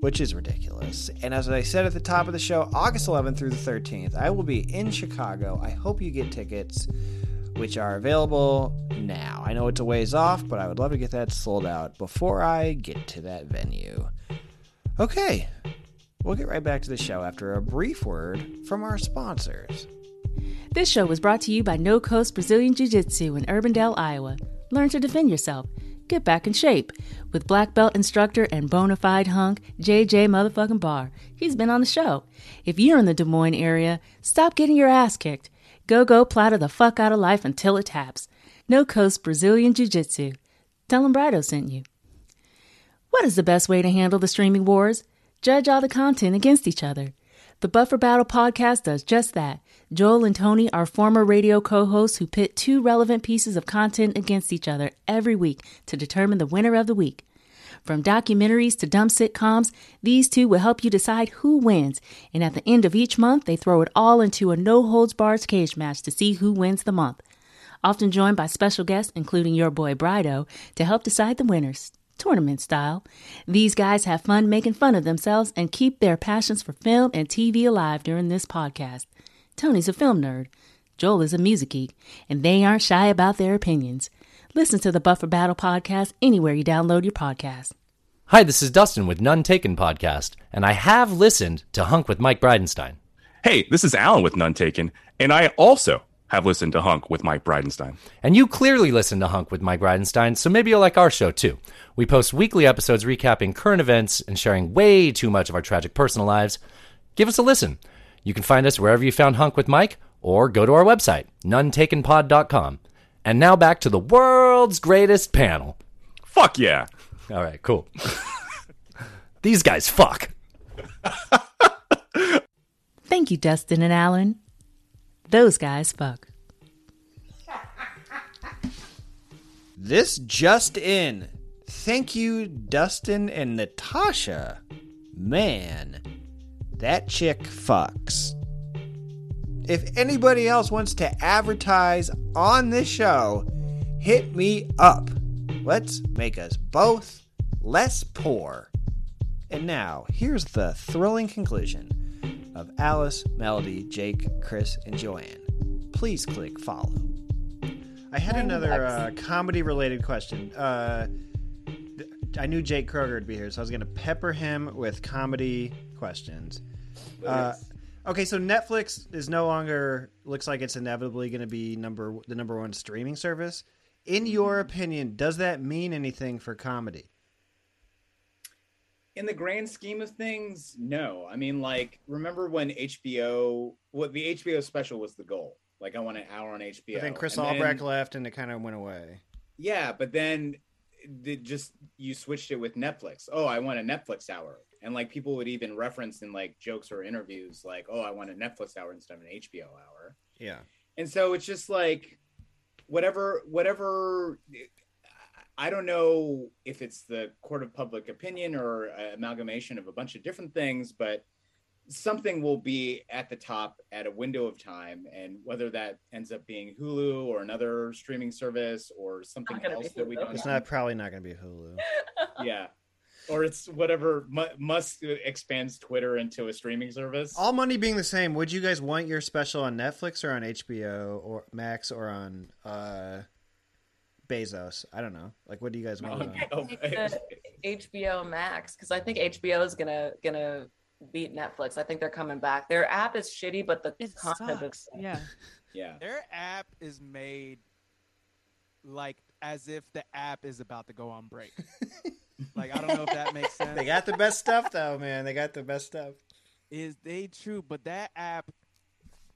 which is ridiculous. And as I said at the top of the show, August 11th through the 13th, I will be in Chicago. I hope you get tickets. which are available now. I know it's a ways off, but I would love to get that sold out before I get to that venue. Okay, we'll get right back to the show after a brief word from our sponsors. This show was brought to you by No Coast Brazilian Jiu Jitsu in Urbandale, Iowa. Learn to defend yourself. Get back in shape with black belt instructor and bona fide hunk JJ motherfucking Barr. He's been on the show. If you're in the Des Moines area, stop getting your ass kicked. Go go platter the fuck out of life until it taps. No Coast Brazilian Jiu Jitsu. Tell them Brido sent you. What is the best way to handle the streaming wars? Judge all the content against each other. The Buffer Battle podcast does just that. Joel and Tony are former radio co hosts who pit two relevant pieces of content against each other every week to determine the winner of the week. From documentaries to dumb sitcoms, these two will help you decide who wins. And at the end of each month, they throw it all into a no holds barred cage match to see who wins the month. Often joined by special guests, including your boy Brido, to help decide the winners tournament style. These guys have fun making fun of themselves and keep their passions for film and TV alive during this podcast. Tony's a film nerd, Joel is a music geek, and they aren't shy about their opinions. Listen to the Buffer Battle podcast anywhere you download your podcast. Hi, this is Dustin with None Taken Podcast, and I have listened to Hunk with Mike Bridenstine. Hey, this is Alan with None Taken, and I also have listened to Hunk with Mike Bridenstine. And you clearly listen to Hunk with Mike Bridenstine, so maybe you'll like our show too. We post weekly episodes recapping current events and sharing way too much of our tragic personal lives. Give us a listen. You can find us wherever you found Hunk with Mike, or go to our website, nonetakenpod.com. And now back to the world's greatest panel. Fuck yeah. All right, cool. These guys fuck. Thank you, Dustin and Alan. Those guys fuck. This just in. Thank you, Dustin and Natasha. Man, that chick fucks. If anybody else wants to advertise on this show, hit me up. Let's make us both less poor. And now, here's the thrilling conclusion of Alice, Melody, Jake, Chris, and Joanne. Please click follow. I had another uh, comedy related question. Uh, th- I knew Jake Kroger would be here, so I was going to pepper him with comedy questions. Uh, okay, so Netflix is no longer looks like it's inevitably going to be number the number one streaming service. In your opinion, does that mean anything for comedy? in the grand scheme of things, no. I mean, like, remember when HBO, what the HBO special was the goal? Like, I want an hour on HBO. But then Chris And Albrecht then- left, and it kind of went away. Yeah, but then it just you switched it with Netflix. Oh, I want a Netflix hour, and like people would even reference in like jokes or interviews, like, "Oh, I want a Netflix hour instead of an HBO hour." Yeah. And so it's just like whatever, whatever. I don't know if it's the court of public opinion or an amalgamation of a bunch of different things, but something will be at the top at a window of time. And whether that ends up being Hulu or another streaming service or something else that we don't It's know. not probably not going to be Hulu. yeah. Or it's whatever Mu- Musk expands Twitter into a streaming service. All money being the same, would you guys want your special on Netflix or on HBO or Max or on uh, Bezos? I don't know. Like, what do you guys want? it on? HBO Max because I think HBO is gonna gonna beat Netflix. I think they're coming back. Their app is shitty, but the content is yeah. Yeah. Their app is made like as if the app is about to go on break. like I don't know if that makes sense. They got the best stuff, though, man. They got the best stuff. Is they true? But that app,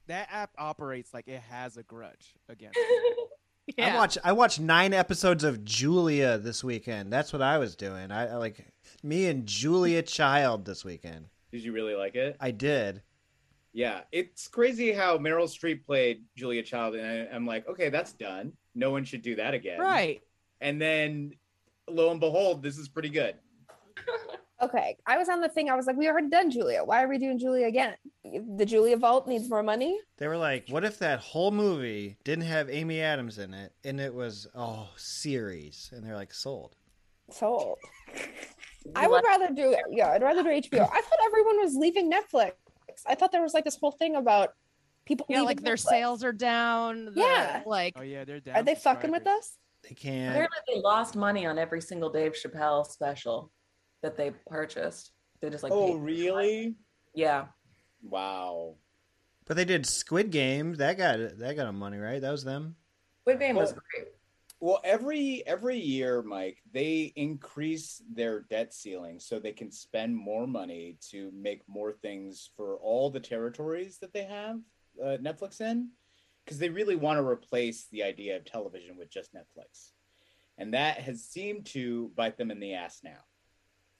that app operates like it has a grudge against. it. I watch. I watched nine episodes of Julia this weekend. That's what I was doing. I, I like me and Julia Child this weekend. Did you really like it? I did. Yeah, it's crazy how Meryl Streep played Julia Child, and I, I'm like, okay, that's done. No one should do that again. Right. And then, lo and behold, this is pretty good. Okay, I was on the thing. I was like, we already done Julia. Why are we doing Julia again? The Julia Vault needs more money. They were like, "What if that whole movie didn't have Amy Adams in it, and it was oh series?" And they're like, "Sold." Sold. I would rather do yeah, I'd rather do HBO. I thought everyone was leaving Netflix. I thought there was like this whole thing about People Yeah, leaving like their Netflix. sales are down. Yeah. like Oh yeah, they're down. Are they fucking with us? They can't. Apparently, they lost money on every single Dave Chappelle special that they purchased. They just like. oh, paid- really? Yeah. Wow. But they did Squid Game. That got that got them money, right? That was them. Squid Game was Well- great. Well, every every year, Mike, they increase their debt ceiling so they can spend more money to make more things for all the territories that they have uh, Netflix in, because they really want to replace the idea of television with just Netflix, and that has seemed to bite them in the ass now.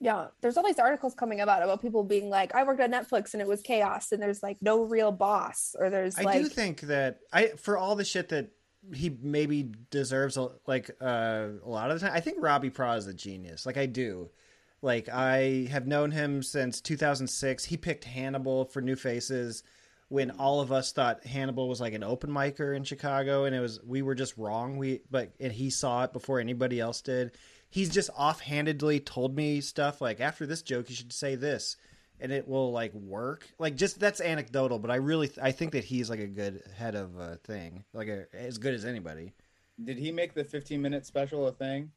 Yeah, there's all these articles coming about about people being like, I worked at Netflix and it was chaos, and there's like no real boss, or there's I like do think that I for all the shit that he maybe deserves a- like uh, a lot of the time. I think Robbie Praw is a genius. Like I do. Like I have known him since 2006. He picked Hannibal for New Faces when all of us thought Hannibal was like an open micer in Chicago and it was we were just wrong. We but and he saw it before anybody else did. He's just offhandedly told me stuff like after this joke you should say this and it will like work. Like just that's anecdotal, but I really I think that he's like a good head of a thing, like a, as good as anybody. Did he make the 15 minute special a thing?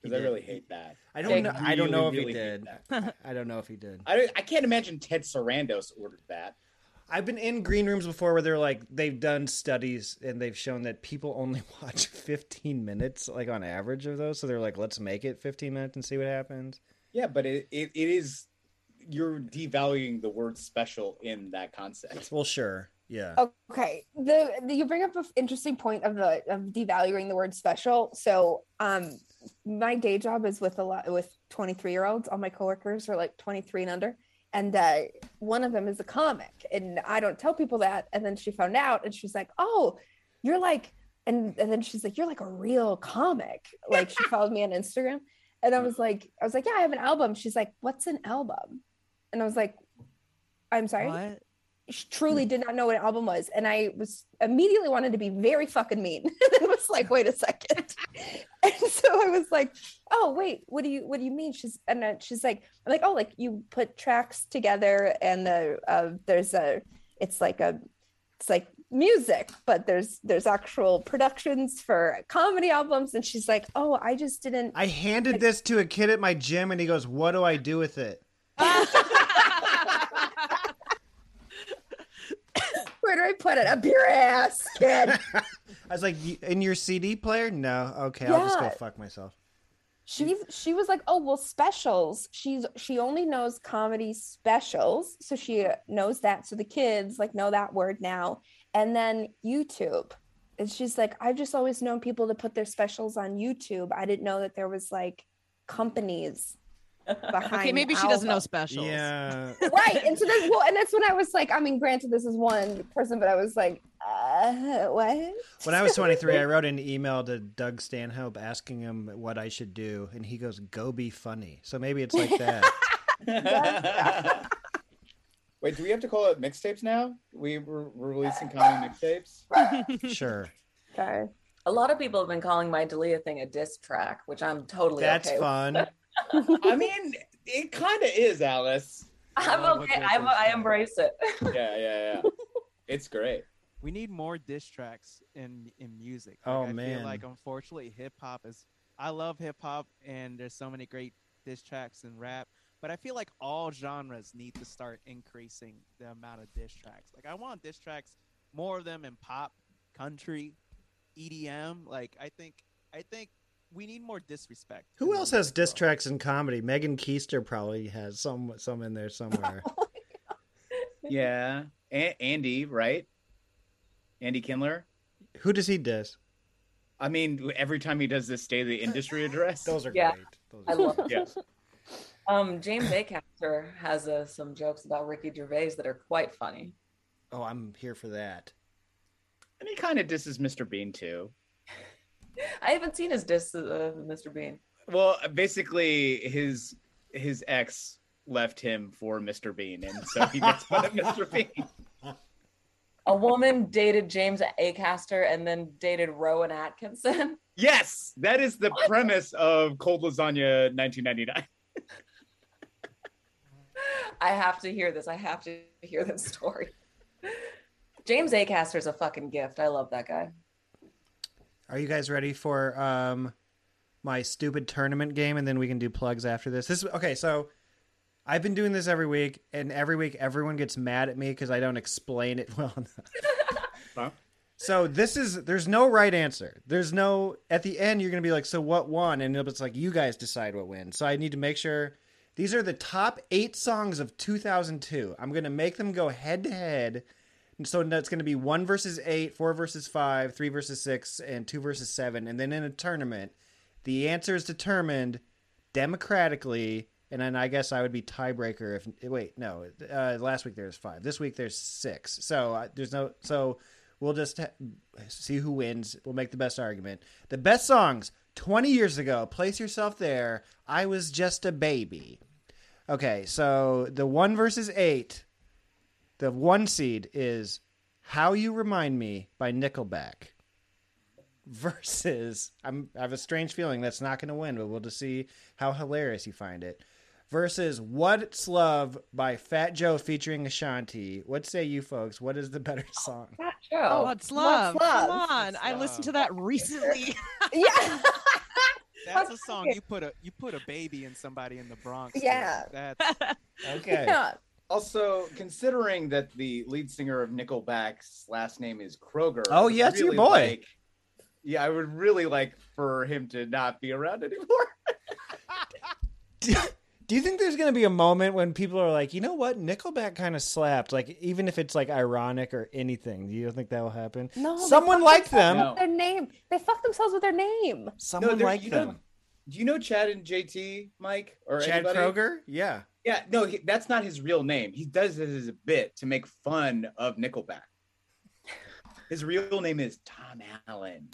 Because I did. really hate that. I don't know. I don't know if he really, really did. I don't know if he did. I, I can't imagine Ted Sarandos ordered that. I've been in green rooms before where they're like they've done studies and they've shown that people only watch 15 minutes like on average of those. So they're like, let's make it 15 minutes and see what happens. Yeah, but it, it, it is you're devaluing the word special in that concept. Well, sure. Yeah. Okay. The, the you bring up an interesting point of the of devaluing the word special. So um my day job is with a lot with 23 year olds. All my coworkers are like 23 and under. And uh, one of them is a comic. And I don't tell people that. And then she found out and she's like, Oh, you're like and, and then she's like, You're like a real comic. Like she followed me on Instagram. And I was like, I was like, Yeah, I have an album. She's like, What's an album? And I was like, I'm sorry What? Truly did not know what an album was and i was immediately wanted to be very fucking mean. And was like wait a second. And so i was like oh wait what do you what do you mean? She's and then she's like i'm like oh like you put tracks together and the uh, there's a it's like a it's like music but there's there's actual productions for comedy albums. And she's like oh i just didn't I handed this to a kid at my gym and he goes, "What do I do with it?" where do i put it? Up your ass kid. I was like, "In your CD player?" No. Okay, I'll just go fuck myself. she she was like oh well specials. She's she only knows comedy specials so she knows that. So the kids like know that word now. And then youtube. And she's like i've just always known people to put their specials on youtube. I didn't know that there was like companies Okay, maybe she doesn't know albums." specials. Yeah. right and so that's well and that's when i was like i mean granted this is one person but i was like uh what When I was 23, I wrote an email to Doug Stanhope asking him what I should do, and he goes, "Go be funny." So maybe it's like that. Wait, do we have to call it mixtapes now? We were we're releasing comedy mixtapes. sure. Okay. A lot of people have been calling my D'Elia thing a diss track, which I'm totally That's okay with. fun. I mean, it kind of is, Alice. I'm okay. I'm, I embrace it. Yeah, yeah, yeah. It's great. We need more diss tracks in in music. Oh, I man. feel like unfortunately hip hop is. I love hip hop, and there's so many great diss tracks in rap. But I feel like all genres need to start increasing the amount of diss tracks. Like I want diss tracks, more of them in pop, country, EDM. Like I think I think we need more disrespect. Who else has diss tracks in comedy? Megan Koester probably has some some in there somewhere. Yeah, A- Andy, right? Andy Kindler. Who does he diss? I mean, every time he does this State of the Industry address, those are Yeah. great. Those I are love it. Yeah. Um, James Acaster has uh, some jokes about Ricky Gervais that are quite funny. Oh, I'm here for that. and he kind of disses Mr. Bean too. I haven't seen his diss, uh, Mr. Bean. Well, basically, his his ex left him for Mr. Bean, and so he gets fun of Mr. Bean. A woman dated James Acaster and then dated Rowan Atkinson. Yes, that is the premise of Cold Lasagna 1999. I have to hear this. I have to hear this story. James Acaster is a fucking gift. I love that guy. Are you guys ready for um my stupid tournament game and then we can do plugs after this? This okay, so I've been doing this every week and every week everyone gets mad at me cuz I don't explain it well enough. So this is there's no right answer. There's no at the end you're going to be like so what won and it's like you guys decide what wins. So I need to make sure these are the top 8 songs of 2002. I'm going to make them go head to head. So it's going to be 1 versus 8, 4 versus 5, 3 versus 6 and 2 versus 7 and then in a tournament the answer is determined democratically and then I guess I would be tiebreaker if wait no uh, last week there's five this week there's six. So uh, there's no so we'll just ha- see who wins. We'll make the best argument. The best songs 20 years ago place yourself there I was just a baby. Okay so the one versus eight the one seed is How You Remind Me by Nickelback versus I'm, I have a strange feeling that's not going to win, but we'll just see how hilarious you find it. Versus What's Love by Fat Joe featuring Ashanti. What say you folks? What is the better song? Oh, what's love? What's Love? Come on. I listened to that recently. yeah. That's a song you put a you put a baby in somebody in the Bronx. Yeah. That's Okay. Yeah. Also, considering that the lead singer of Nickelback's last name is Kroeger. Oh, yeah, it's your boy. like- yeah, I would really like for him to not be around anymore. Do you think there's going to be a moment when people are like, you know what? Nickelback kind of slapped. Like, even if it's like ironic or anything, do you think that will happen? No. Someone fucked like them. with Their name. They fucked themselves with their name. Someone there- like you know- them. do you know Chad and JT, Mike, or Chad anybody? Kroeger? Yeah. Yeah, no, he, that's not his real name. He does this as a bit to make fun of Nickelback. His real name is Tom Allen.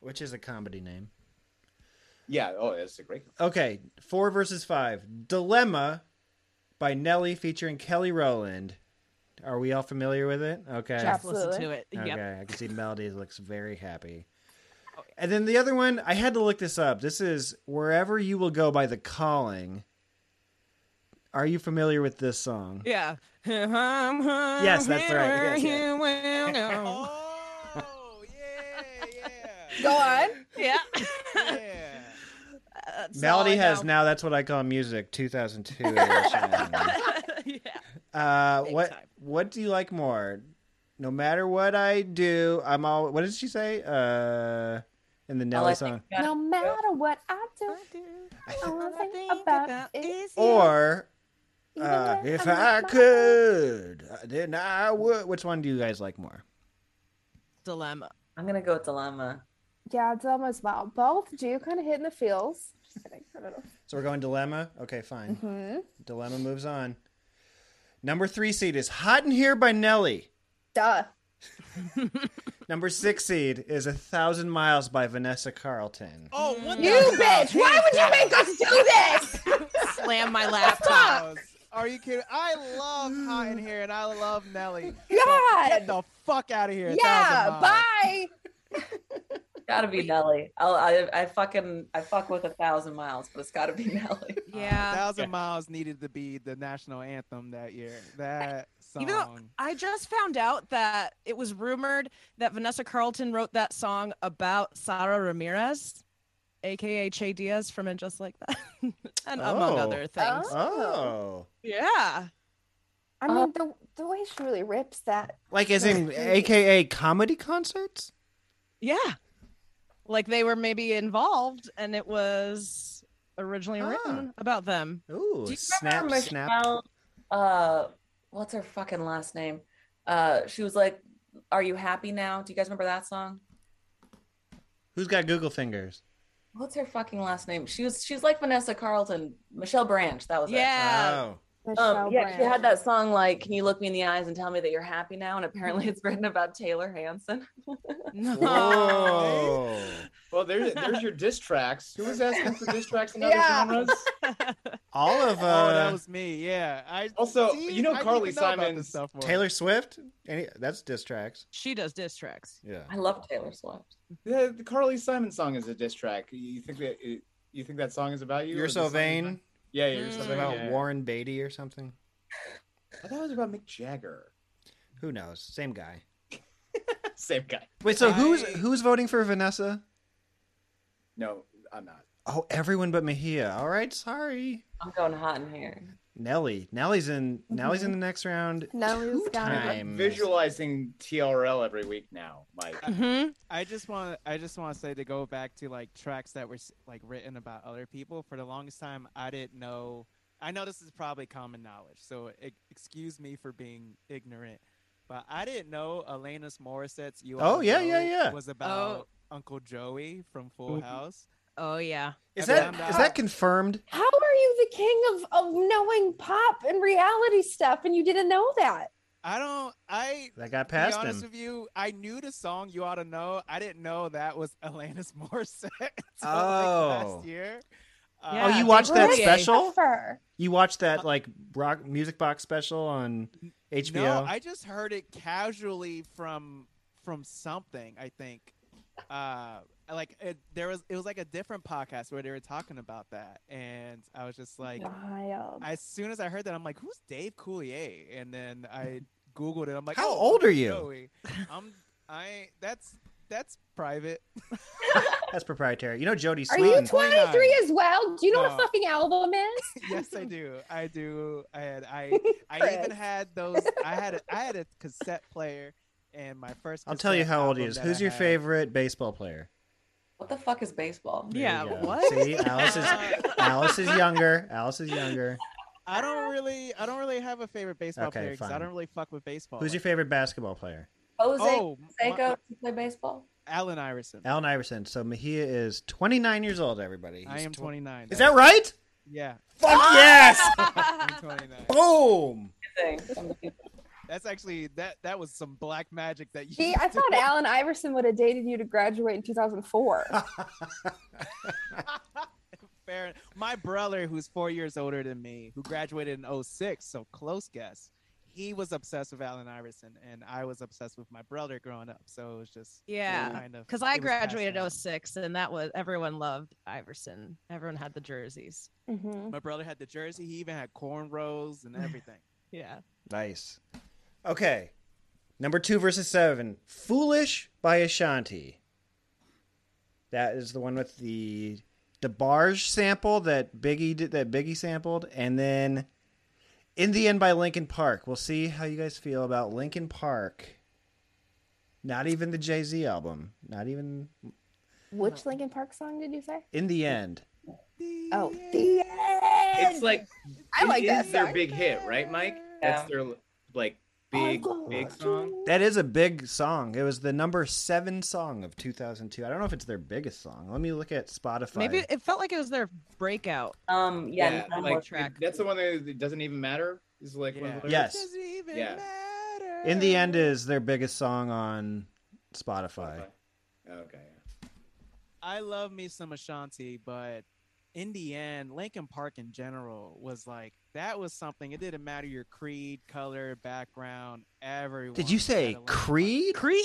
Which is a comedy name. Yeah, oh, that's a great. Okay, four versus five. Dilemma by Nelly featuring Kelly Rowland. Are we all familiar with it? Okay. Just listen to it. Okay, Yep. I can see Melody looks very happy. And then the other one, I had to look this up. This is Wherever You Will Go by The Calling. Are you familiar with this song? Yeah. Yes, that's right. Yes, yeah. You will go. Go on. Yeah. Melody all I has now that's what I call music 2002 yeah. Uh, what what do you like more? No matter what I do, I'm all. What did she say? Uh, in the Nelly song, No matter what I do, all I think about is you. or Even uh, if I'm I not could, then I would. Which one do you guys like more? Dilemma. I'm gonna go with dilemma. Yeah, it's almost well. Both do kind of hit in the feels. Just kidding. I don't know. So we're going dilemma. Okay, fine. hmm Dilemma moves on. Number three seed is "Hot in Here" by Nelly. Duh. Number six seed is "A Thousand Miles" by Vanessa Carlton. Oh, what You bitch! Why would you make us do this? Slam my laptop. Are you kidding? I love Hot in Here and I love Nelly. God. Get the fuck out of here. Yeah. Bye. Gotta be Nelly. I'll, I I fucking I fuck with a thousand miles, but it's gotta be Nelly. Yeah. Thousand Miles needed to be the national anthem that year. That song. Even though I just found out that it was rumored that Vanessa Carlton wrote that song about Sara Ramirez, aka Che Diaz from And Just Like That, and among Oh. other things. Oh, Yeah. I mean, the the way she really rips that. like as in AKA comedy concerts. Yeah. Like they were maybe involved and it was originally written about them. Ooh, Do you snap, remember snap. Uh, what's her fucking last name? Uh, she was like, "Are you happy now?" Do you guys remember that song? Who's got Google fingers? What's her fucking last name? She was she's like Vanessa Carlton, Michelle Branch. That was Yeah. Oh. it. Michelle Um, yeah, she had that song like, "Can you look me in the eyes and tell me that you're happy now?" And apparently, it's written about Taylor Hanson. No. Well, there's there's your diss tracks. Who was asking for diss tracks in other Yeah. genres? All of them. oh, that uh, was me. Yeah. I Also, see, you know I Carly Simon, know about this Simon's stuff. Taylor Swift. Any that's diss tracks. She does diss tracks. Yeah. I love Taylor Swift. The, the Carly Simon song is a diss track. You think that you think that song is about you? You're so the song vain. About- Yeah, yeah, you're Something mm. about yeah. Warren Beatty or something. I thought it was about Mick Jagger. Who knows? Same guy. Same guy. Wait, so who's who's voting for Vanessa? No, I'm not. Oh, everyone but Mejia. All right, sorry. I'm going hot in here. Nelly. Nelly's in. Nelly's Mm-hmm. in the next round. Nelly's Two got it. times. I'm visualizing TRL every week now, Mike. Mm-hmm. I just want I just want to say to go back to like tracks that were like written about other people. For the longest time, I didn't know. I know this is probably common knowledge, so e- excuse me for being ignorant. But I didn't know Alanis Morissette's "You Oh, Oughta yeah, Know" yeah, yeah. was about Uncle Joey from Full House. Oh yeah. Is I that found is out- that confirmed? How are you the king of, of knowing pop and reality stuff and you didn't know that? I don't. I That got past to past be honest him. with you, I knew the song "You Ought to Know." I didn't know that was Alanis Morissette. until, Oh. like, last year. Uh, oh, you watched that Big special? Tougher. You watched that like rock music box special on HBO? No, I just heard it casually from from something. I think, uh, like it, there was it was like a different podcast where they were talking about that, and I was just like, Wild. as soon as I heard that, I'm like, who's Dave Coulier? And then I googled it. I'm like, How oh, old are you? Joey. I'm I that's that's private. That's proprietary. You know Jodie Are you 23 as well? Do you know what a fucking album is? yes, I do. I do. I had I I even had those. I had a, I had a cassette player, and my first. I'll tell you how old he is. Who's I your had- favorite baseball player? What the fuck is baseball? There Yeah, you go. what? See, Alice is Alice is younger. Alice is younger. I don't really. I don't really have a favorite baseball Okay, player because I fine. don't really fuck with baseball. Who's your favorite basketball player? Jose Oh, Canseco my- to play baseball? Allen Iverson. Allen Iverson. So Mejia is 29 years old. Everybody. I He's am tw- 29. Is that right? Yeah. Fuck ah! yes! I'm 29. Boom. That's actually that. That was some black magic that you. Gee, I thought Allen Iverson would have dated you to graduate in 2004. Fair. My brother, who's four years older than me, who graduated in 06, so close guess. He was obsessed with Allen Iverson, and I was obsessed with my brother growing up. So it was just Yeah, kind of because I it was passed graduated down. 06 and that was everyone loved Iverson. Everyone had the jerseys. Mhm. My brother had the jersey. He even had cornrows and everything. Yeah. Nice. Okay. Number two versus seven. Foolish by Ashanti. That is the one with the DeBarge sample that Biggie did that Biggie sampled, and then In the End by Linkin Park. We'll see how you guys feel about Linkin Park. Not even the Jay Z album. Not even Which Linkin Park song did you say? In the End. Oh, the end. It's like I it like that is their song. big hit, right, Mike? That's their like big big song. That is a big song. It was the number seven song of 2002. I don't know if it's their biggest song. Let me look at Spotify. Maybe it felt like it was their breakout. Um, Yeah, yeah, like track. that's the one that doesn't even matter. Is like one of the Yes. Yeah. In the End is their biggest song on Spotify. Okay. I love me some Ashanti, but in the end, Linkin Park in general was like that was something. It didn't matter your creed, color, background, everyone. Did you say Creed? Creed?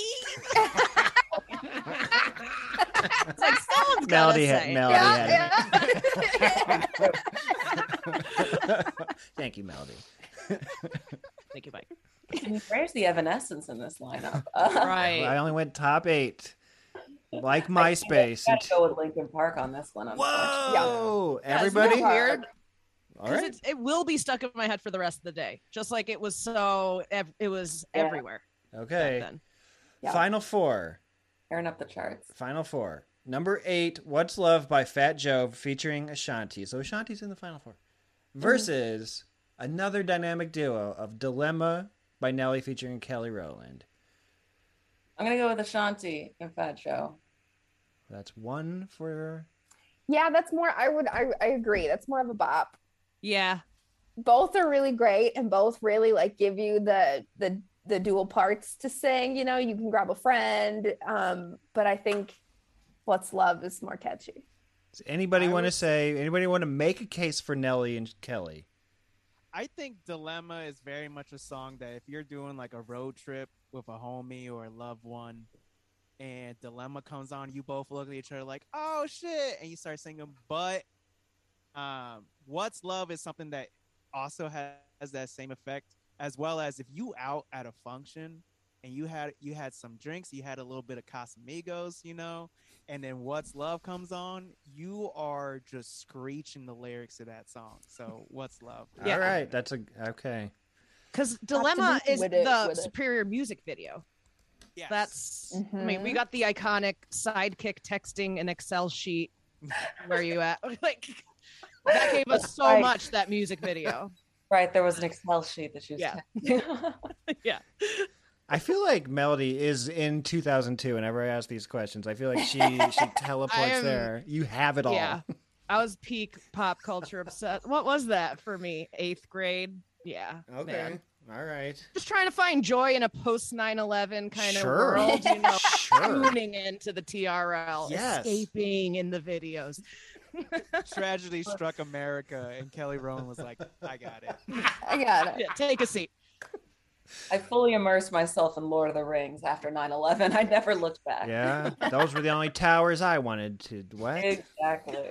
it's like someone's Melody gotta had say. Melody Yeah, had it. Thank you, Melody. Thank you, Mike. Where's the Evanescence in this lineup? Uh, I only went top eight. Like MySpace. Gotta go with Linkin Park on this one. Whoa! Yeah, isn't Everybody? that weird? All Because it will be stuck in my head for the rest of the day, just like it was so. ev- It was everywhere. Okay. then. Yeah. Final four. Tearing up the charts. Final four. Number eight, What's Love by Fat Joe featuring Ashanti. So Ashanti's in the final four. Mm-hmm. Versus another dynamic duo of Dilemma by Nelly featuring Kelly Rowland. I'm gonna go with Ashanti and Fat Joe. That's one for Yeah, that's more. I would. I, I agree. That's more of a bop. Yeah. Both are really great, and both really like give you the the the dual parts to sing. You know, you can grab a friend. Um, but I think "What's Love" is more catchy. Does anybody want to say anybody want to make a case for Nelly and Kelly? I think Dilemma is very much a song that if you're doing like a road trip with a homie or a loved one and Dilemma comes on, you both look at each other like, oh shit, and you start singing. But um, What's Love is something that also has that same effect as well as if you out at a function and you had you had some drinks, you had a little bit of Casamigos, you know, and then What's Love comes on, you are just screeching the lyrics of that song. So What's Love? All right, that's a okay. Because Dilemma is it, the with it. superior music video. Yes. That's. I mean, we Mhm. got the iconic sidekick texting an Excel sheet. Where you at? Like that gave us so Right. much. That music video. Right, there was an Excel sheet that she was Yeah. texting. yeah. I feel like Melody is in 2002. Whenever I ask these questions, I feel like she she teleports am- there. You have it all. Yeah. I was peak pop culture obsessed. What was that for me? Eighth grade. Yeah. Okay. man. All right. Just trying to find joy in a post 9/11 kind of world, you know, Sure. tuning into the TRL, Yes. escaping in the videos. Tragedy struck America, and Kelly Rowland was like, "I got it." I got it. Yeah, take a seat. I fully immersed myself in Lord of the Rings after 9/11. I never looked back. Yeah. Those were the only towers I wanted to. What? Exactly.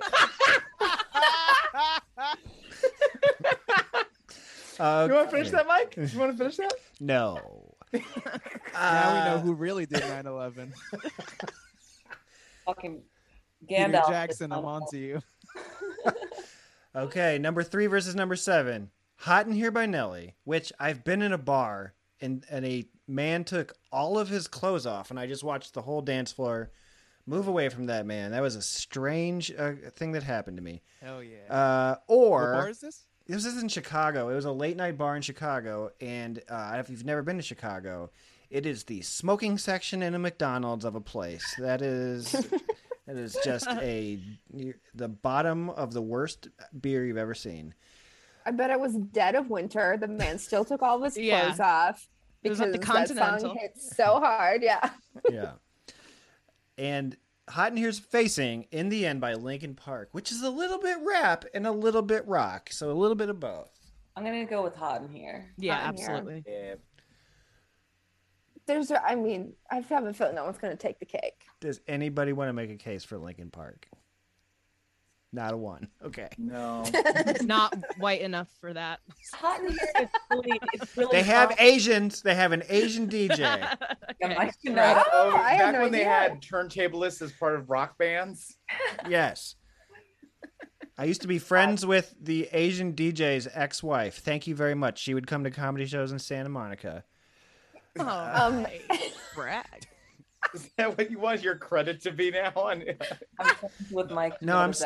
Uh, You want to finish that, Mike? You want to finish that? No. now we know who really did 9/11. Fucking Peter Jackson, I'm onto you. Okay, number three versus number seven. Hot in Here by Nelly, which I've been in a bar and, and a man took all of his clothes off, and I just watched the whole dance floor move away from that man. That was a strange uh, thing that happened to me. Hell yeah. Uh, or what bar is this? This is in Chicago. It was a late night bar in Chicago, and uh, if you've never been to Chicago, it is the smoking section in a McDonald's of a place. That is, that is just a the bottom of the worst beer you've ever seen. I bet it was dead of winter. The man still took all of his Yeah. clothes off It was at the because that Continental. song hit so hard. Yeah. Yeah, and Hot in Here's Facing in the End by Linkin Park, which is a little bit rap and a little bit rock, so a little bit of both. I'm gonna go with hot in here. Yeah, Hot in Here. absolutely. Yeah. There's, I mean, I have a feeling no one's going to take the cake. Does anybody want to make a case for Linkin Park? Not a one. Okay. No. it's Not white enough for that. Hot in here is really, it's really They have fun. Asians. They have an Asian DJ. Yeah, Mike, you know Oh, I had back no when they idea. had turntablists as part of rock bands. yes. I used to be friends with the Asian DJ's ex-wife. Thank you very much. She would come to comedy shows in Santa Monica. Oh, Um, nice. brag. Is that what you want your credit to be now? On I'm with Mike. No, I'm Knows.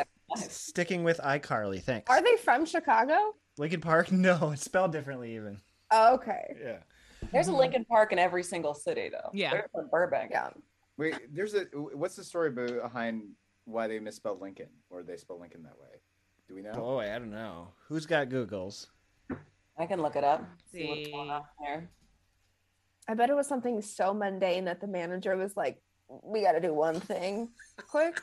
Sticking with iCarly. Thanks. Are they from Chicago? Lincoln Park? No, it's spelled differently even. Oh, okay. Yeah. There's a Lincoln Park in every single city, though. Yeah. There's in Burbank. Yeah. Wait, there's a. What's the story behind why they misspelled Lincoln, or they spell Lincoln that way? Do we know? Boy, I don't know. Who's got Googles? I can look it up. See what's going on there. I bet it was something so mundane that the manager was like, we got to do one thing quick.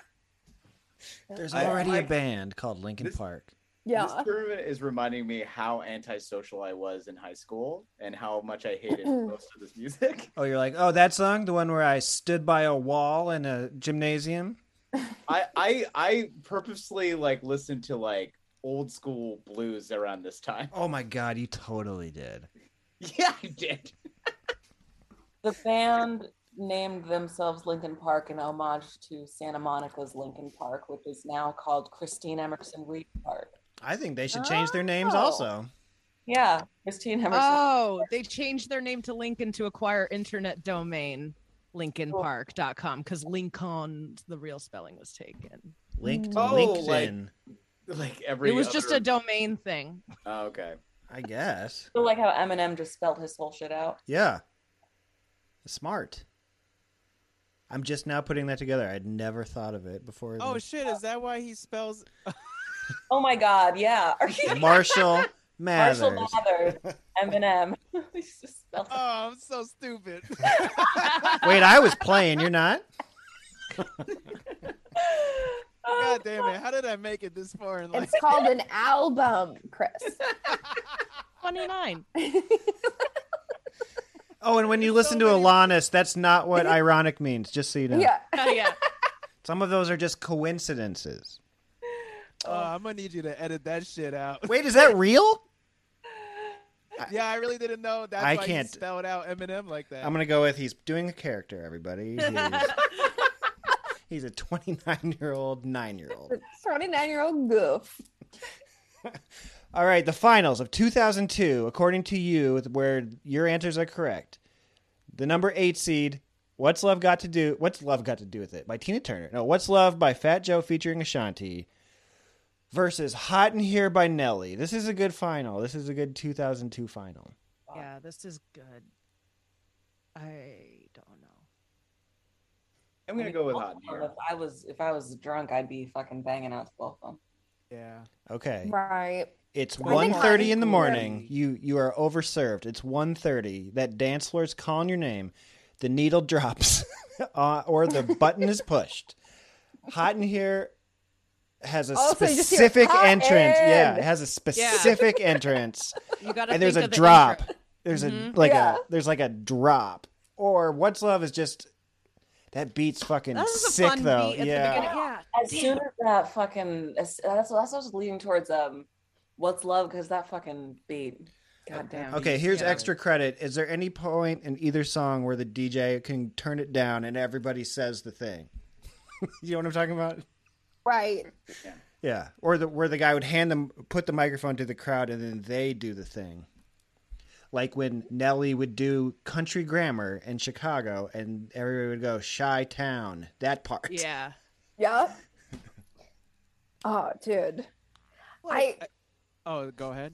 There's I- already I- a band called Lincoln This- Park. Yeah. This tournament is reminding me how antisocial I was in high school and how much I hated most of this music. Oh, you're like, oh, that song, the one where I stood by a wall in a gymnasium. I I I purposely like listened to like old school blues around this time. Oh my god, you totally did. Yeah, I did. The band named themselves Lincoln Park in homage to Santa Monica's Lincoln Park, which is now called Christine Emerson Reed Park. I think they should change their names Oh. also. Yeah, Christine Emerson. Oh, they changed their name to Lincoln to acquire internet domain linkinpark.com because Lincoln, the real spelling was taken. Linked Oh, LinkedIn. Like every it was just a domain thing. Oh, okay. I guess. I like how Eminem just spelled his whole shit out. Yeah. Smart. I'm just now putting that together. I'd never thought of it before. Oh this. shit! Is that why he spells? Oh my god, yeah. Are you Marshall Mathers. Marshall Mathers, Eminem. He's just spelled Oh, I'm so stupid. Wait, I was playing. You're not? Oh, god damn it! How did I make it this far in life? It's called an album, Chris. 29. Oh, and when you listen to Alanis, that's not what ironic means, just so you know. Yeah. Oh, yeah. Some of those are just coincidences. Oh, oh, I'm gonna need you to edit that shit out. Wait, is that real? yeah, I really didn't know. That's I why can't- spell spelled out Eminem like that. I'm gonna go with he's doing a character. Everybody, he's, he's a 29 year old nine year old. 29 year old goof. All right, the finals of 2002, according to you, where your answers are correct. The number eight seed, "What's Love Got to Do?" What's Love Got to Do with It? By Tina Turner. No, "What's Love" by Fat Joe featuring Ashanti. Versus "Hot in Here" by Nelly. This is a good final. This is a good 2002 final. Yeah, this is good. I don't know. I'm gonna go with Hot in Here. If I was if I was drunk, I'd be fucking banging out to both of them. Yeah. Okay. Right. It's I think 1.30 in the morning. You you are overserved. It's 1.30. That dance floor is calling your name. The needle drops, uh, or the button is pushed. Hot in here has a Also, you just hear, specific "Hot entrance. Yeah, it has a specific entrance. You gotta and there's think a of the drop. intro. There's a like Yeah. a there's like a drop. Or what's love is just that beat's fucking That was a sick fun though. beat at the yeah. beginning. Yeah. As soon as that fucking as, that's that's what I was leaning towards um what's love because that fucking beat. Oh, Goddamn. Okay, here's Yeah. extra credit. Is there any point in either song where the DJ can turn it down and everybody says the thing? you know what I'm talking about? Right. Yeah. Or the where the guy would hand them put the microphone to the crowd and then they do the thing. Like when Nelly would do country grammar in Chicago and everybody would go Chi-Town. That part. Yeah. Yeah. Oh, dude. I uh, Oh, go ahead.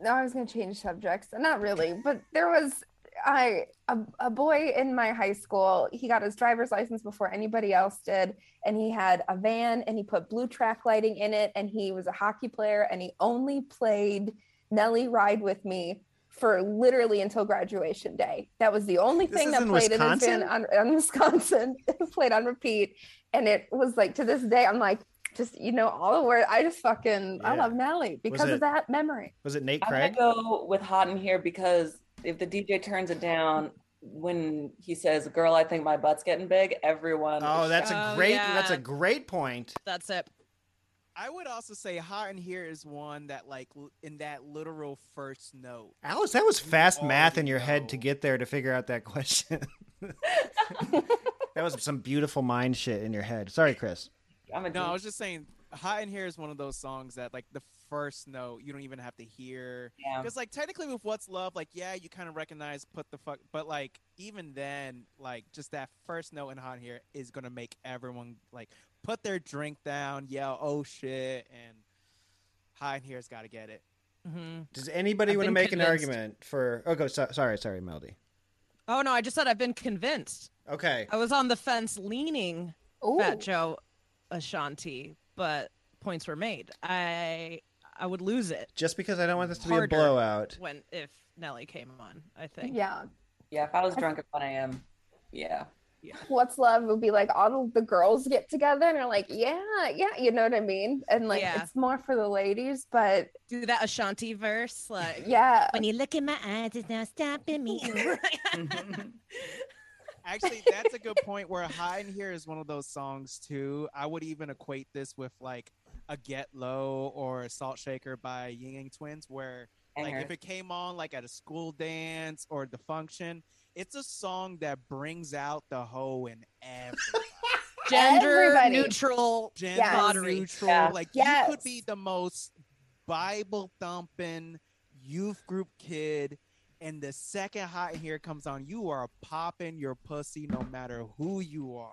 no, I was gonna change subjects. Not really, but there was I a, a boy in my high school. He got his driver's license before anybody else did, and he had a van, and he put blue track lighting in it, and he was a hockey player, and he only played Nelly Ride with Me for literally until graduation day. That was the only This thing that in played in his Wisconsin? van on, on Wisconsin. Played on repeat, and it was like to this day, I'm like. Just you know all the words. I just fucking I love Nelly because it- of that memory. Was it Nate I'm Craig? gonna go with hot in here because if the DJ turns it down when he says, "Girl, I think my butt's getting big," everyone. Oh, that's a Oh, great yeah. that's a great point. That's it. I would also say hot in here is one that like in that literal first note. Alice, that was fast math in already your head to get there to figure out that question. that was some beautiful mind shit in your head. Sorry, Chris. I'm a No, I was just saying, hot in here is one of those songs that like the first note you don't even have to hear. Yeah. Because like technically with what's love, like yeah, you kind of recognize put the fuck, but like even then, like just that first note in hot in here is gonna make everyone like put their drink down, yell oh shit, and hot in here's got to get it. hmm Does anybody want to been make an argument for? Oh, go. So, sorry, sorry, Melody. Oh no, I just said I've been convinced. Okay. I was on the fence leaning Ooh. Fat Joe Ashanti, but points were made. I I would lose it Just because I don't want this to be Harder. a blowout. when if Nelly came on. I think. Yeah. yeah, if I was drunk at 1 a.m., yeah. Yeah. What's Love would be like all the girls get together and are like, yeah, yeah, you know what I mean? And like Yeah. it's more for the ladies, but Do that Ashanti verse, like yeah. when you look in my eyes, it's not stopping me. Mm-hmm. Actually, that's a good point. Where high in here is one of those songs too. I would even equate this with like a Get Low or a Salt Shaker by Ying Yang Twins, where like Banger. if it came on like at a school dance or the function, it's a song that brings out the hoe in everybody. Gender Everybody. neutral Gender Yes. neutral. Yeah. Like you could be the most Bible thumping youth group kid. And the second hot in here comes on, you are popping your pussy no matter who you are.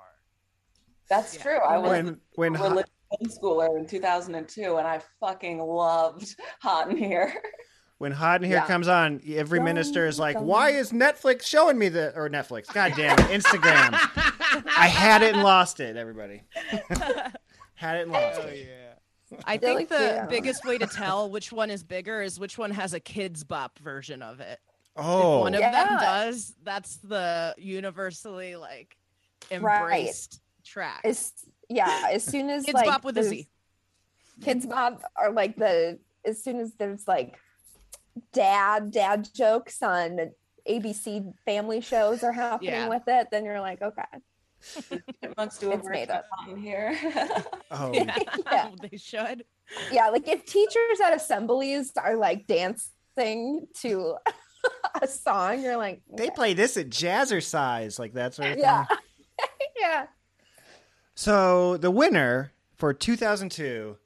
That's Yeah. true. I was When when a hot, religious homeschooler in 2002, and I fucking loved Hot in Here. when hot in here Yeah. comes on, every minister is like, Dun, "Why is Netflix showing me the or Netflix? God damn it, Instagram! I had it and lost it. Everybody had it and lost Oh it. yeah. I think the yeah. biggest way to tell which one is bigger is which one has a Kidz Bop version of it. Oh, if one of Yeah. them does, that's the universally like Right. embraced track. As yeah, as soon as Kids like Bop with a those- Z. Kidz Bop are like the as soon as there's like dad dad jokes on ABC family shows are happening Yeah. with it, then you're like, okay. Chipmunks do a It's made up. Hot in Here. oh, Yeah, Yeah. they should. Yeah, like if teachers at assemblies are like dance sing to a song. You're like, They play this at Jazzercise, like that sort of yeah, thing. yeah. So the winner for 2002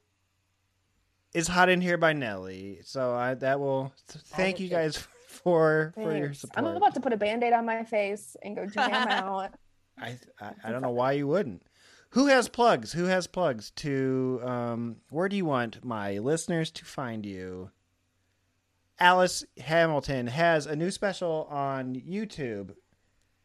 is "Hot in Here" by Nelly. So I that will thank you guys for for your support. I'm about to put a band-aid on my face and go jam out. I, I I don't know why you wouldn't. Who has plugs? Who has plugs to um where do you want my listeners to find you? Alice Hamilton has a new special on YouTube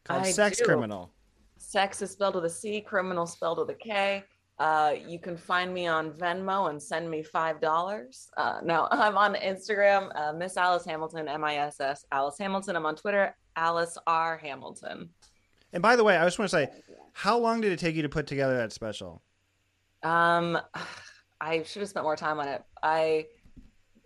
called I Sex do. Criminal. Sex is spelled with a C, criminal spelled with a K. Uh, you can find me on Venmo and send me five dollars. Uh, no, I'm on Instagram, uh, Miss Alice Hamilton, M I S S Alice Hamilton. I'm on Twitter, Alice R Hamilton. And by the way, I just want to say, how long did it take you to put together that special? Um, I should have spent more time on it. I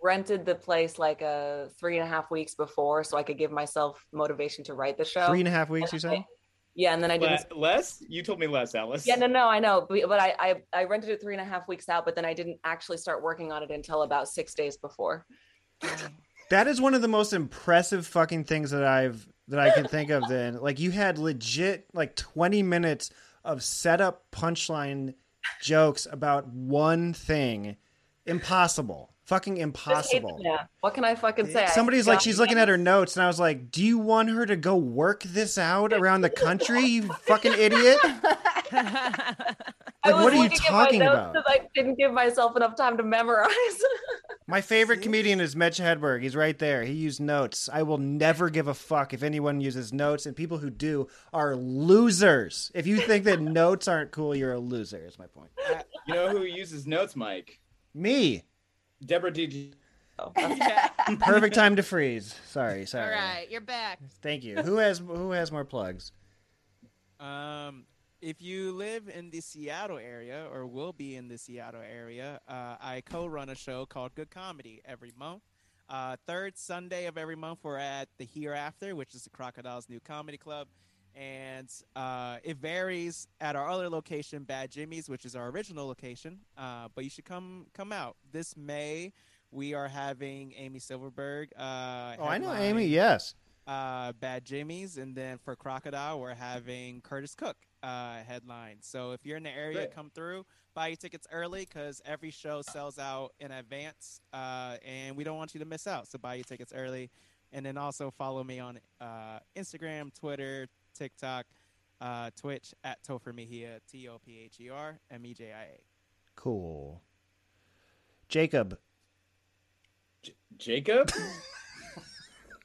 rented the place like uh, three and a half weeks before, so I could give myself motivation to write the show. Three and a half weeks, you said? Yeah, and then I didn't. Le- less? You told me less, Alice. Yeah, no, no, I know, but, but I, I I rented it three and a half weeks out, but then I didn't actually start working on it until about six days before. That is one of the most impressive fucking things that I've that I can think of. Then, like, you had legit like twenty minutes of setup punchline jokes about one thing. Impossible, fucking impossible. what can I fucking say? I Somebody's like, she's looking at her notes, and I was like, "Do you want her to go work this out around the country? You fucking idiot!" Like, what are you looking at my talking about? I didn't give myself enough time to memorize. My favorite comedian is Mitch Hedberg. He's right there. He used notes. I will never give a fuck if anyone uses notes, and people who do are losers. If you think that notes aren't cool, you're a loser. Is my point. You know who uses notes, Mike? Me. Deborah D. Perfect time to freeze. Sorry, sorry. All right, you're back. Thank you. Who has who has more plugs? Um, if you live in the Seattle area or will be in the Seattle area, uh, I co-run a show called Good Comedy every month. Uh, third Sunday of every month, we're at the Hereafter, which is the Crocodile's new comedy club, and uh, it varies at our other location, Bad Jimmy's, which is our original location. Uh, but you should come come out this May. We are having Amy Silverberg. Uh, Oh, I know headline, Amy. Yes. uh, Bad Jimmy's, and then for Crocodile, we're having Curtis Cook uh, headline. So if you're in the area, Great. come through, buy your tickets early because every show sells out in advance, uh, and we don't want you to miss out. So buy your tickets early, and then also follow me on uh, Instagram, Twitter, TikTok, uh, Twitch at Topher Mejia, T O P H E R M E J I A. Cool. Jacob. Jacob?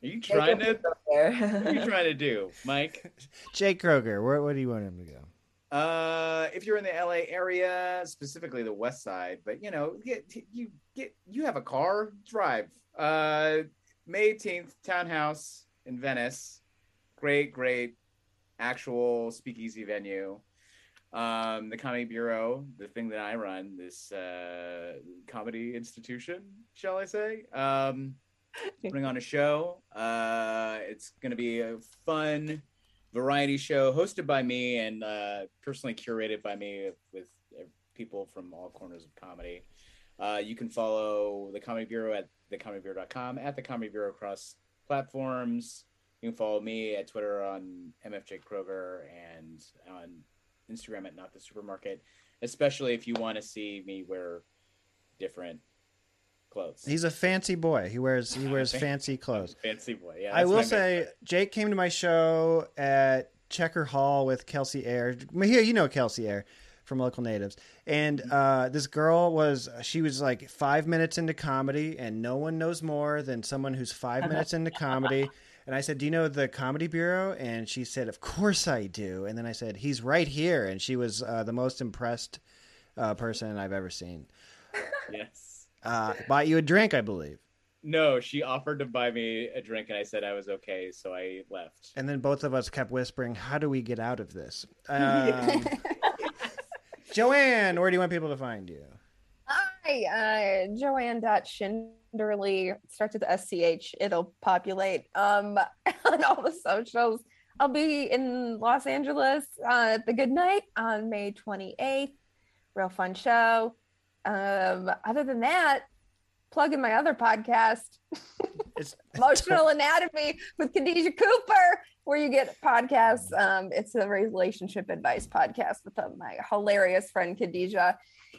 Are you trying to? What are you trying to do, Mike? Jake Kroeger. Where, where do you want him to go? Uh, if you're in the LA area, specifically the West Side, but you know, get you get you have a car, drive. Uh, May 18th, Townhouse in Venice. Great, great, actual speakeasy venue. Um, the Comedy Bureau, the thing that I run, this uh, comedy institution, shall I say? Um, putting on a show. Uh, it's going to be a fun variety show hosted by me and uh, personally curated by me with people from all corners of comedy. Uh, you can follow the Comedy Bureau at thecomedybureau.com, at the Comedy Bureau across platforms. You can follow me at Twitter on MFJ Kroeger and on Instagram at Not the Supermarket, especially if you want to see me wear different clothes. He's a fancy boy. He wears he wears fancy clothes. Fancy boy, yeah. I will say, Jake came to my show at Checker Hall with Kelcey Ayer. Here, you know Kelcey Ayer from Local Natives. And uh, this girl was, she was like five minutes into comedy, and no one knows more than someone who's five minutes into comedy. And I said, Do you know the Comedy Bureau? And she said, Of course I do. And then I said, He's right here. And she was uh, the most impressed uh, person I've ever seen. Yes. Uh, bought you a drink, I believe. No, she offered to buy me a drink, and I said I was okay, so I left. And then both of us kept whispering, "How do we get out of this?" Um, Joanne, where do you want people to find you? Hi, uh, Joanne Shinderly starts with the SCH. It'll populate um, on all the socials. I'll be in Los Angeles uh, at the Good Night on May 28th. Real fun show. Um, other than that, plugging my other podcast, Emotional Anatomy with Khadijah Cooper, where you get podcasts. Um, it's a relationship advice podcast with uh, my hilarious friend Khadijah.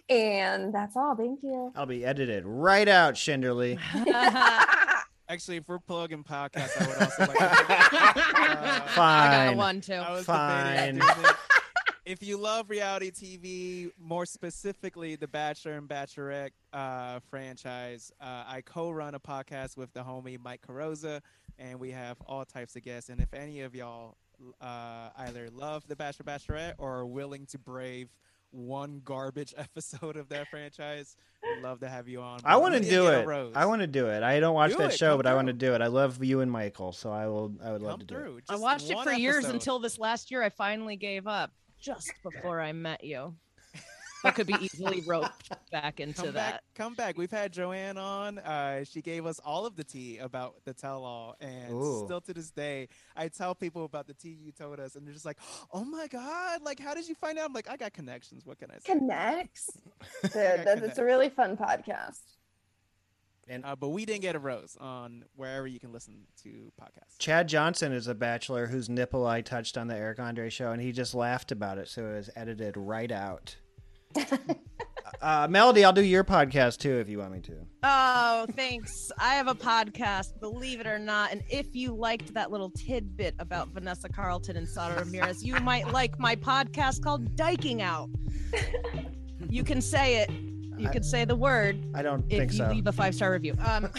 And that's all. Thank you. I'll be edited right out, Shinderly. Actually, if we're plugging podcasts, I would also like. To, uh, Fine. I got one too. I was Fine. Debating doing it. If you love reality TV, more specifically the Bachelor and Bachelorette uh, franchise, uh, I co-run a podcast with the homie Mike Carosa, and we have all types of guests. And if any of y'all uh, either love the Bachelor Bachelorette or are willing to brave one garbage episode of that franchise, we'd love to have you on. I want to do it. rose. I want to do it. I don't watch Do that it. show, Come but I want to do it. I love you and Michael, so I will. I would love to do it. I watched it one for years until this last year. I finally gave up just before I met you. I could be easily roped back into come that. back come back we've had joanne on uh she gave us all of the tea about the tell-all and Ooh. still to this day i tell people about the tea you told us and they're just like oh my god like how did you find out i'm like i got connections what can i say Connects. Dude, that, it's a really fun podcast. And uh, but we didn't get a rose on wherever you can listen to podcasts Chad Johnson is a bachelor whose nipple I touched on the Eric Andre show, and he just laughed about it, so it was edited right out. uh, Melody, I'll do your podcast too if you want me to. Oh, thanks. I have a podcast, believe it or not. And if you liked that little tidbit about Vanessa Carlton and Sara Ramirez, you might like my podcast called Dyking Out. You can say it. You I- can say the word. I don't if think you so. leave a five star review. Um,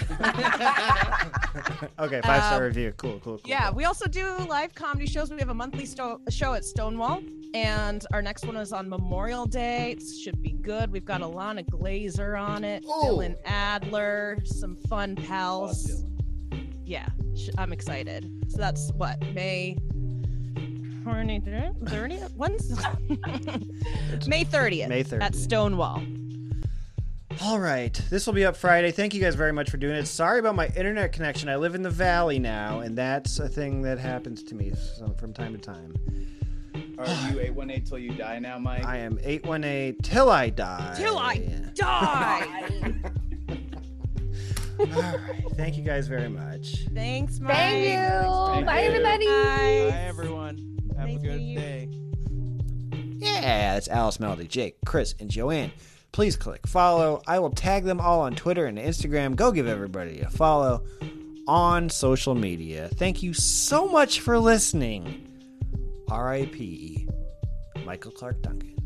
okay, five star Um, review. Cool, cool, cool. yeah, we also do live comedy shows. We have a monthly sto- show at Stonewall, and our next one is on Memorial Day. It should be good. We've got Ilana Glazer on it, Dylan Adler, some fun pals. Yeah, sh- I'm excited. So that's what May. 30th? 30th? When's May 30th? May 30th. at Stonewall. All right, this will be up Friday. Thank you guys very much for doing it. Sorry about my internet connection. I live in the valley now, and that's a thing that happens to me from time to time. Are you 818 till you die now, Mike? I am 818 till I die. Till I die. All right, thank you guys very much. Thanks, Mike. Thank you. Bye, everybody. Bye. Bye, everyone. Have a good day. Yeah, that's Alice, Melody, Jake, Chris, and Joanne. Please click follow. I will tag them all on Twitter and Instagram. Go give everybody a follow on social media. Thank you so much for listening. R.I.P. Michael Clarke Duncan.